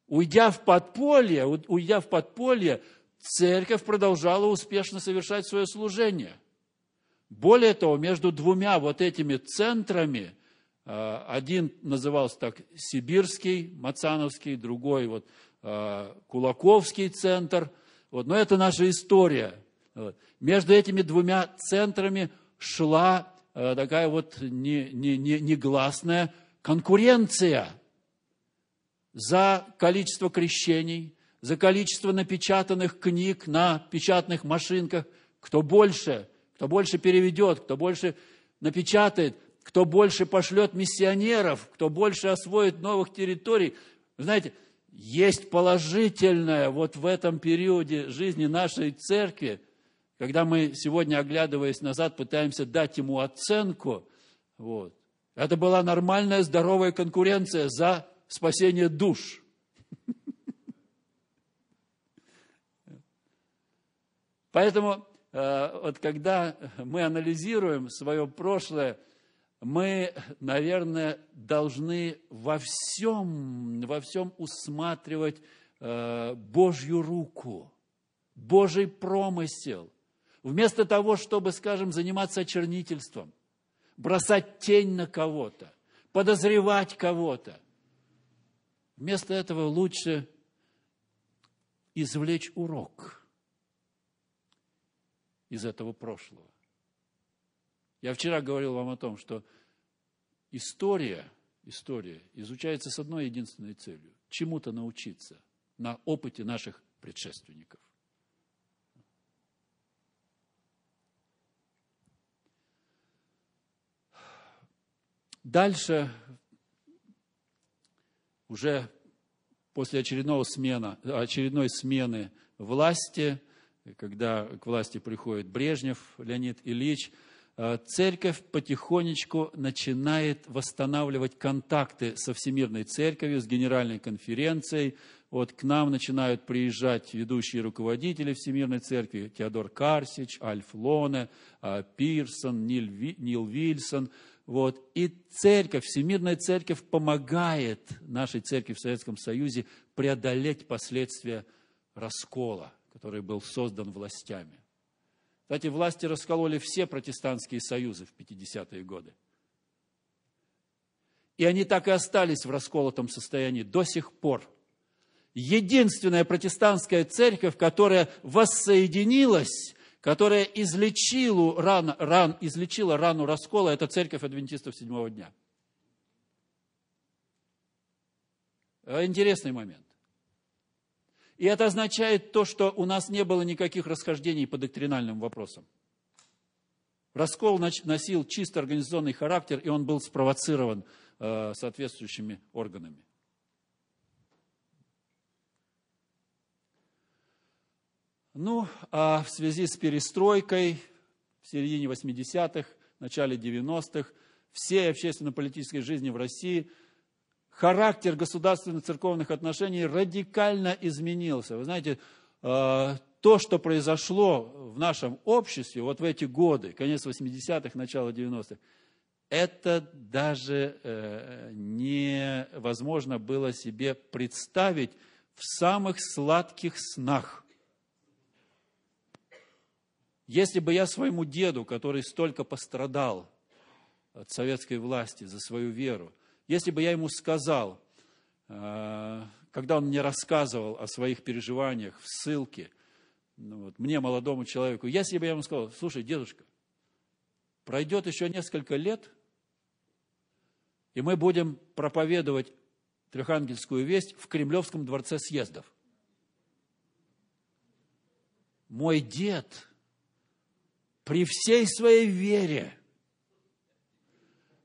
Уйдя в подполье, уйдя в подполье, церковь продолжала успешно совершать свое служение. Более того, между двумя вот этими центрами, э, один назывался так Сибирский, Мацановский, другой вот э, Кулаковский центр. Вот, но это наша история. Вот. Между этими двумя центрами шла э, такая вот негласная конкуренция за количество крещений, за количество напечатанных книг на печатных машинках. Кто больше, кто больше переведет, кто больше напечатает, кто больше пошлет миссионеров, кто больше освоит новых территорий. Вы знаете, есть положительное вот в этом периоде жизни нашей церкви, когда мы сегодня, оглядываясь назад, пытаемся дать ему оценку. Вот. Это была нормальная, здоровая конкуренция за спасение душ. Поэтому э, вот когда мы анализируем свое прошлое, мы, наверное, должны во всем, во всем усматривать э, Божью руку, Божий промысел. Вместо того, чтобы, скажем, заниматься очернительством, бросать тень на кого-то, подозревать кого-то. Вместо этого лучше извлечь урок из этого прошлого. Я вчера говорил вам о том, что история, история изучается с одной единственной целью – чему-то научиться на опыте наших предшественников. Дальше, уже после очередного смена, очередной смены власти, когда к власти приходит Брежнев Леонид Ильич – церковь потихонечку начинает восстанавливать контакты со Всемирной Церковью, с Генеральной конференцией. Вот к нам начинают приезжать ведущие руководители Всемирной Церкви, Теодор Карсич, Альф Лоне, э, Пирсон, Нил, Нил Вильсон. Вот. И церковь, Всемирная Церковь помогает нашей церкви в Советском Союзе преодолеть последствия раскола, который был создан властями. Кстати, власти раскололи все протестантские союзы в 50-е годы. И они так и остались в расколотом состоянии до сих пор. Единственная протестантская церковь, которая воссоединилась, которая излечила, ран, ран, излечила рану раскола, это церковь адвентистов седьмого дня. Интересный момент. И это означает то, что у нас не было никаких расхождений по доктринальным вопросам. Раскол носил чисто организационный характер, и он был спровоцирован э, соответствующими органами. Ну, а в связи с перестройкой в середине 80-х, начале 90-х, всей общественно-политической жизни в России – характер государственных церковных отношений радикально изменился. Вы знаете, э, то, что произошло в нашем обществе вот в эти годы, конец 80-х, начало 90-х, это даже э, невозможно было себе представить в самых сладких снах. Если бы я своему деду, который столько пострадал от советской власти за свою веру, если бы я ему сказал, э, когда он мне рассказывал о своих переживаниях в ссылке, ну вот, мне, молодому человеку, если бы я ему сказал, слушай, дедушка, пройдет еще несколько лет, и мы будем проповедовать трехангельскую весть в Кремлевском дворце съездов. Мой дед при всей своей вере –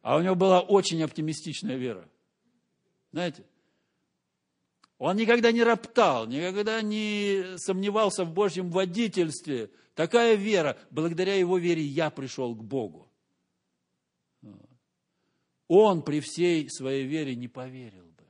а у него была очень оптимистичная вера. Знаете, он никогда не роптал, никогда не сомневался в Божьем водительстве. Такая вера, благодаря его вере я пришел к Богу. Он при всей своей вере не поверил бы.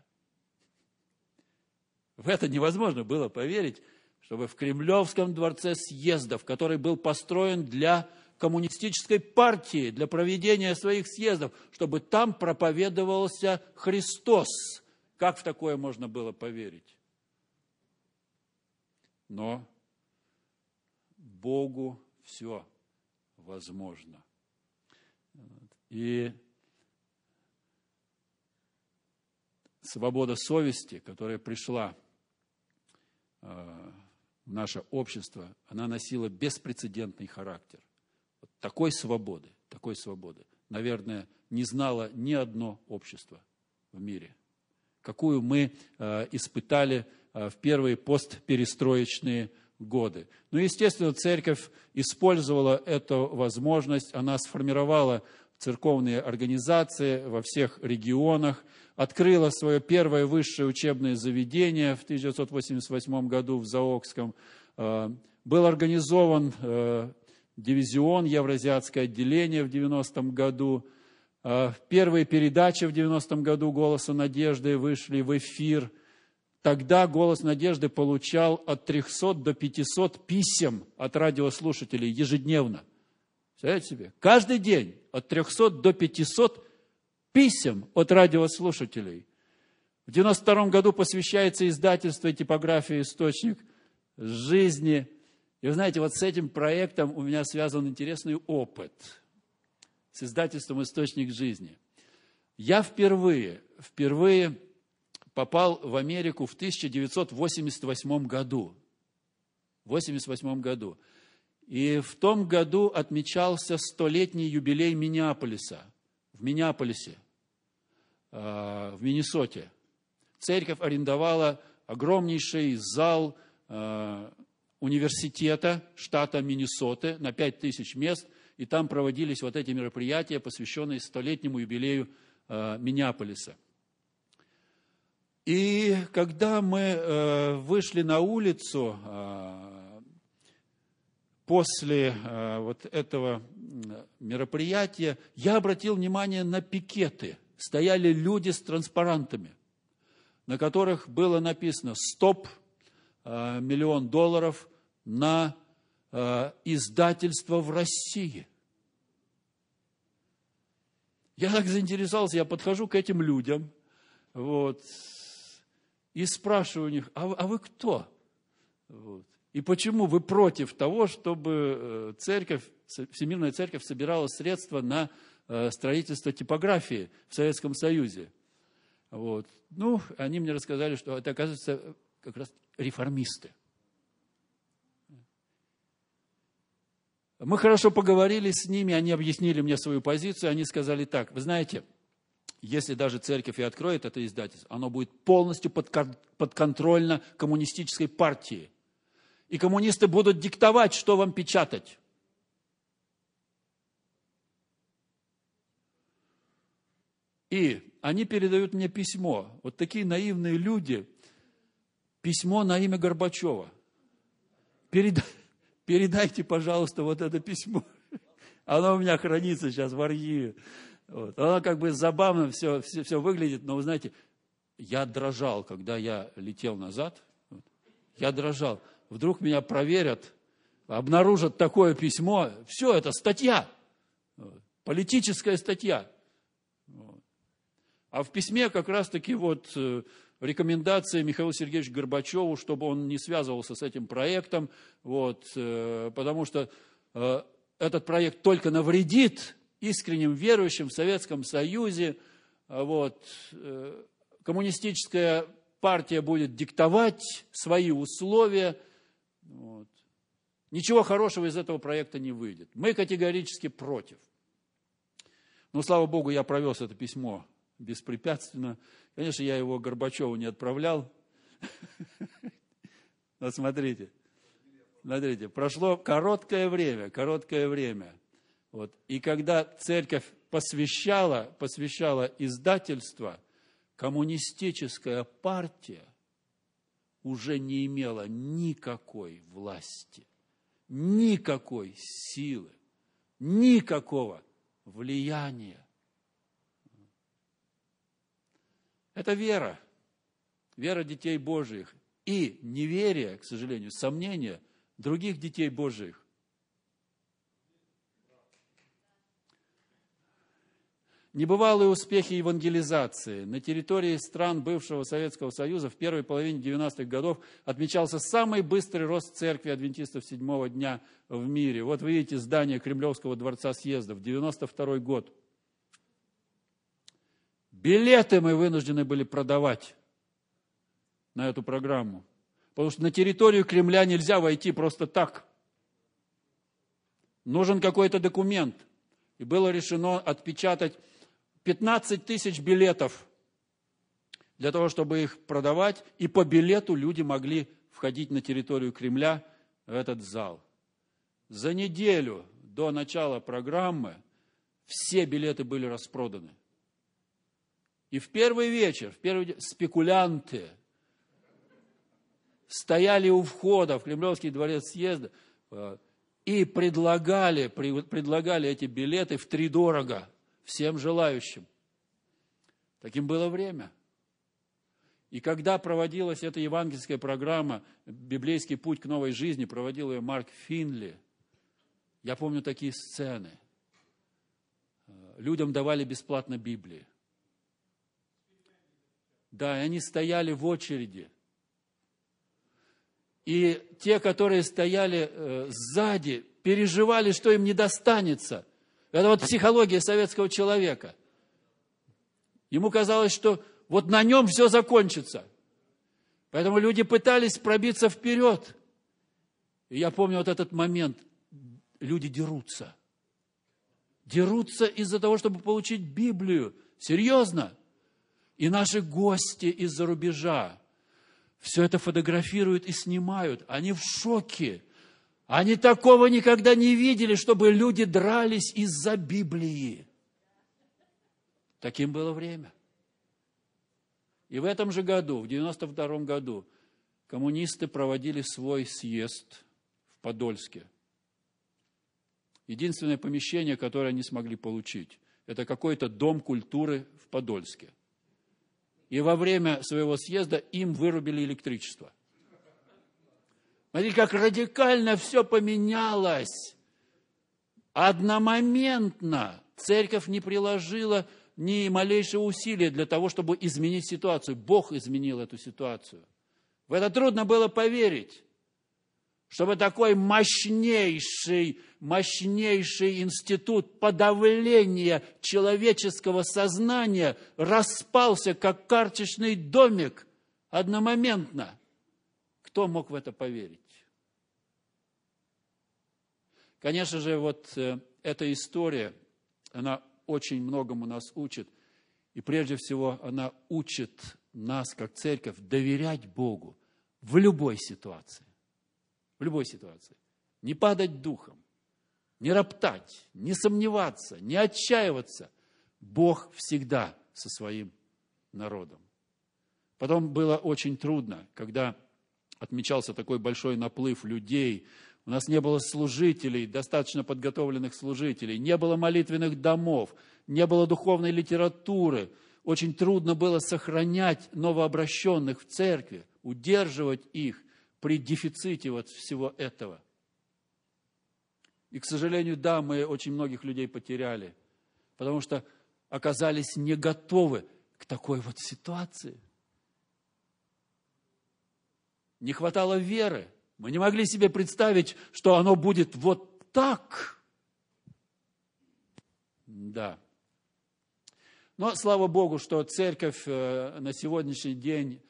В это невозможно было поверить, чтобы в Кремлевском дворце съездов, который был построен для коммунистической партии для проведения своих съездов, чтобы там проповедовался Христос. Как в такое можно было поверить? Но Богу все возможно. И свобода совести, которая пришла э, в наше общество, она носила беспрецедентный характер – такой свободы, такой свободы, наверное, не знало ни одно общество в мире, какую мы э, испытали в первые постперестроечные годы. Ну, естественно, церковь использовала эту возможность, она сформировала церковные организации во всех регионах, открыла свое первое высшее учебное заведение в 1988 году в Заокском. Э, был организован э, дивизион, евразиатское отделение в 90-м году. Э, первые передачи в 90-м году «Голоса надежды» вышли в эфир. Тогда «Голос надежды» получал от 300 до 500 писем от радиослушателей ежедневно. Представляете себе? Каждый день от 300 до 500 писем от радиослушателей. В 92 году посвящается издательство и типография «Источник жизни». И вы знаете, вот с этим проектом у меня связан интересный опыт с издательством «Источник жизни». Я впервые, впервые попал в Америку в 1988 году. В 1988 году. И в том году отмечался столетний юбилей Миннеаполиса. В Миннеаполисе. Э, в Миннесоте. Церковь арендовала огромнейший зал э, университета штата Миннесоты на 5000 мест, и там проводились вот эти мероприятия, посвященные столетнему юбилею э, Миннеаполиса. И когда мы вышли на улицу после вот этого мероприятия, я обратил внимание на пикеты – стояли люди с транспарантами, на которых было написано «Стоп! Э, миллион долларов на э, издательство в России». Я так заинтересовался, я подхожу к этим людям, вот, и спрашиваю у них, а, а вы кто? Вот. И почему вы против того, чтобы э, церковь, Всемирная церковь собирала средства на строительства типографии в Советском Союзе. Вот. Ну, они мне рассказали, что это, оказывается, как раз реформисты. Мы хорошо поговорили с ними, они объяснили мне свою позицию, они сказали так, вы знаете, если даже церковь и откроет это издательство, оно будет полностью подконтрольно коммунистической партии. И коммунисты будут диктовать, что вам печатать. И они передают мне письмо. Вот такие наивные люди. Письмо на имя Горбачева. Переда... Передайте, пожалуйста, вот это письмо. Оно у меня хранится сейчас в архиве. Вот. Оно как бы забавно все, все, все выглядит, но вы знаете, я дрожал, когда я летел назад. Я дрожал. Вдруг меня проверят, обнаружат такое письмо. Все, это статья. Политическая статья. А в письме как раз-таки вот э, рекомендация Михаилу Сергеевичу Горбачеву, чтобы он не связывался с этим проектом, вот, э, потому что э, этот проект только навредит искренним верующим в Советском Союзе. Вот, коммунистическая партия будет диктовать свои условия. Вот. Ничего хорошего из этого проекта не выйдет. Мы категорически против. Но, слава Богу, я провез это письмо беспрепятственно. Конечно, я его Горбачеву не отправлял. Но смотрите, смотрите, прошло короткое время, короткое время. Вот. И когда церковь посвящала, посвящала издательство, коммунистическая партия уже не имела никакой власти, никакой силы, никакого влияния. Это вера. Вера детей Божьих. И неверие, к сожалению, сомнение других детей Божьих. Небывалые успехи евангелизации. На территории стран бывшего Советского Союза в первой половине 90-х годов отмечался самый быстрый рост церкви адвентистов седьмого дня в мире. Вот вы видите здание Кремлевского дворца съездов, 92 год – Билеты мы вынуждены были продавать на эту программу. Потому что на территорию Кремля нельзя войти просто так. Нужен какой-то документ. И было решено отпечатать 15 тысяч билетов для того, чтобы их продавать, и по билету люди могли входить на территорию Кремля в этот зал. За неделю до начала программы все билеты были распроданы. И в первый вечер, в первый день, спекулянты стояли у входа в Кремлевский дворец съезда э, и предлагали, предлагали эти билеты в три дорого всем желающим. Таким было время. И когда проводилась эта евангельская программа «Библейский путь к новой жизни», проводил ее Марк Финли, я помню такие сцены. Э, людям давали бесплатно Библии. Да, и они стояли в очереди. И те, которые стояли э, сзади, переживали, что им не достанется. Это вот психология советского человека. Ему казалось, что вот на нем все закончится. Поэтому люди пытались пробиться вперед. И я помню вот этот момент. Люди дерутся. Дерутся из-за того, чтобы получить Библию. Серьезно. И наши гости из-за рубежа все это фотографируют и снимают. Они в шоке. Они такого никогда не видели, чтобы люди дрались из-за Библии. Таким было время. И в этом же году, в 92 году, коммунисты проводили свой съезд в Подольске. Единственное помещение, которое они смогли получить, это какой-то дом культуры в Подольске. И во время своего съезда им вырубили электричество. Смотрите, как радикально все поменялось. Одномоментно церковь не приложила ни малейшего усилия для того, чтобы изменить ситуацию. Бог изменил эту ситуацию. В это трудно было поверить, чтобы такой мощнейший, мощнейший институт подавления человеческого сознания распался, как карточный домик, одномоментно. Кто мог в это поверить? Конечно же, вот э, эта история, она очень многому нас учит. И прежде всего она учит нас, как церковь, доверять Богу в любой ситуации. В любой ситуации. Не падать духом, не роптать, не сомневаться, не отчаиваться. Бог всегда со своим народом. Потом было очень трудно, когда отмечался такой большой наплыв людей у нас не было служителей, достаточно подготовленных служителей, не было молитвенных домов, не было духовной литературы. Очень трудно было сохранять новообращенных в церкви, удерживать их при дефиците вот всего этого. И, к сожалению, да, мы очень многих людей потеряли, потому что оказались не готовы к такой вот ситуации. Не хватало веры – мы не могли себе представить, что оно будет вот так. Да. Но слава Богу, что церковь э, на сегодняшний день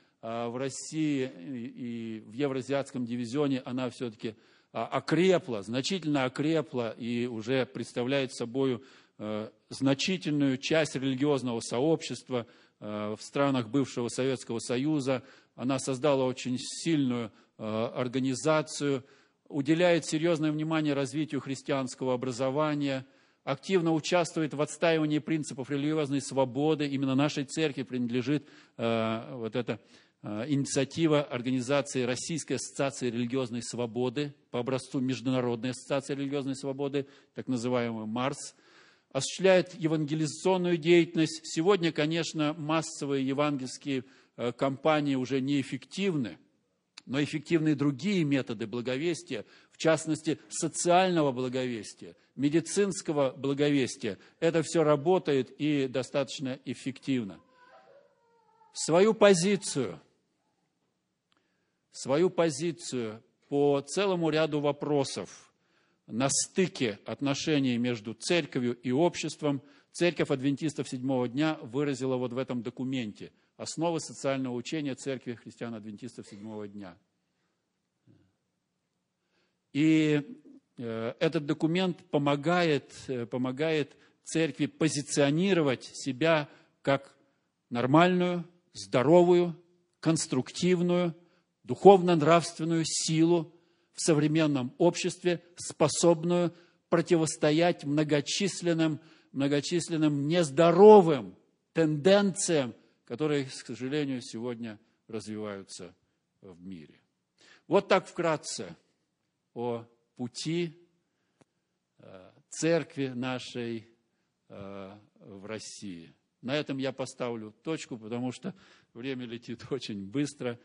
в России и в Евразиатском дивизионе, она все-таки а, окрепла, значительно окрепла и уже представляет собой э, значительную часть религиозного сообщества в странах бывшего Советского Союза. Она создала очень сильную Э, организацию, уделяет серьезное внимание развитию христианского образования, активно участвует в отстаивании принципов религиозной свободы. Именно нашей церкви принадлежит э, вот эта э, инициатива организации Российской ассоциации религиозной свободы по образцу Международной ассоциации религиозной свободы, так называемый МАРС, осуществляет евангелизационную деятельность. Сегодня, конечно, массовые евангельские кампании уже неэффективны – но эффективны другие методы благовестия, в частности, социального благовестия, медицинского благовестия. Это все работает и достаточно эффективно. Свою позицию, свою позицию по целому ряду вопросов на стыке отношений между церковью и обществом Церковь адвентистов седьмого дня выразила вот в этом документе – основы социального учения Церкви христиан-адвентистов седьмого дня. И э, этот документ помогает, э, помогает церкви позиционировать себя как нормальную, здоровую, конструктивную, духовно-нравственную силу в современном обществе, способную противостоять многочисленным, многочисленным нездоровым тенденциям, которые, к сожалению, сегодня развиваются в мире. Вот так вкратце о пути э, церкви нашей э, в России. На этом я поставлю точку, потому что время летит очень быстро.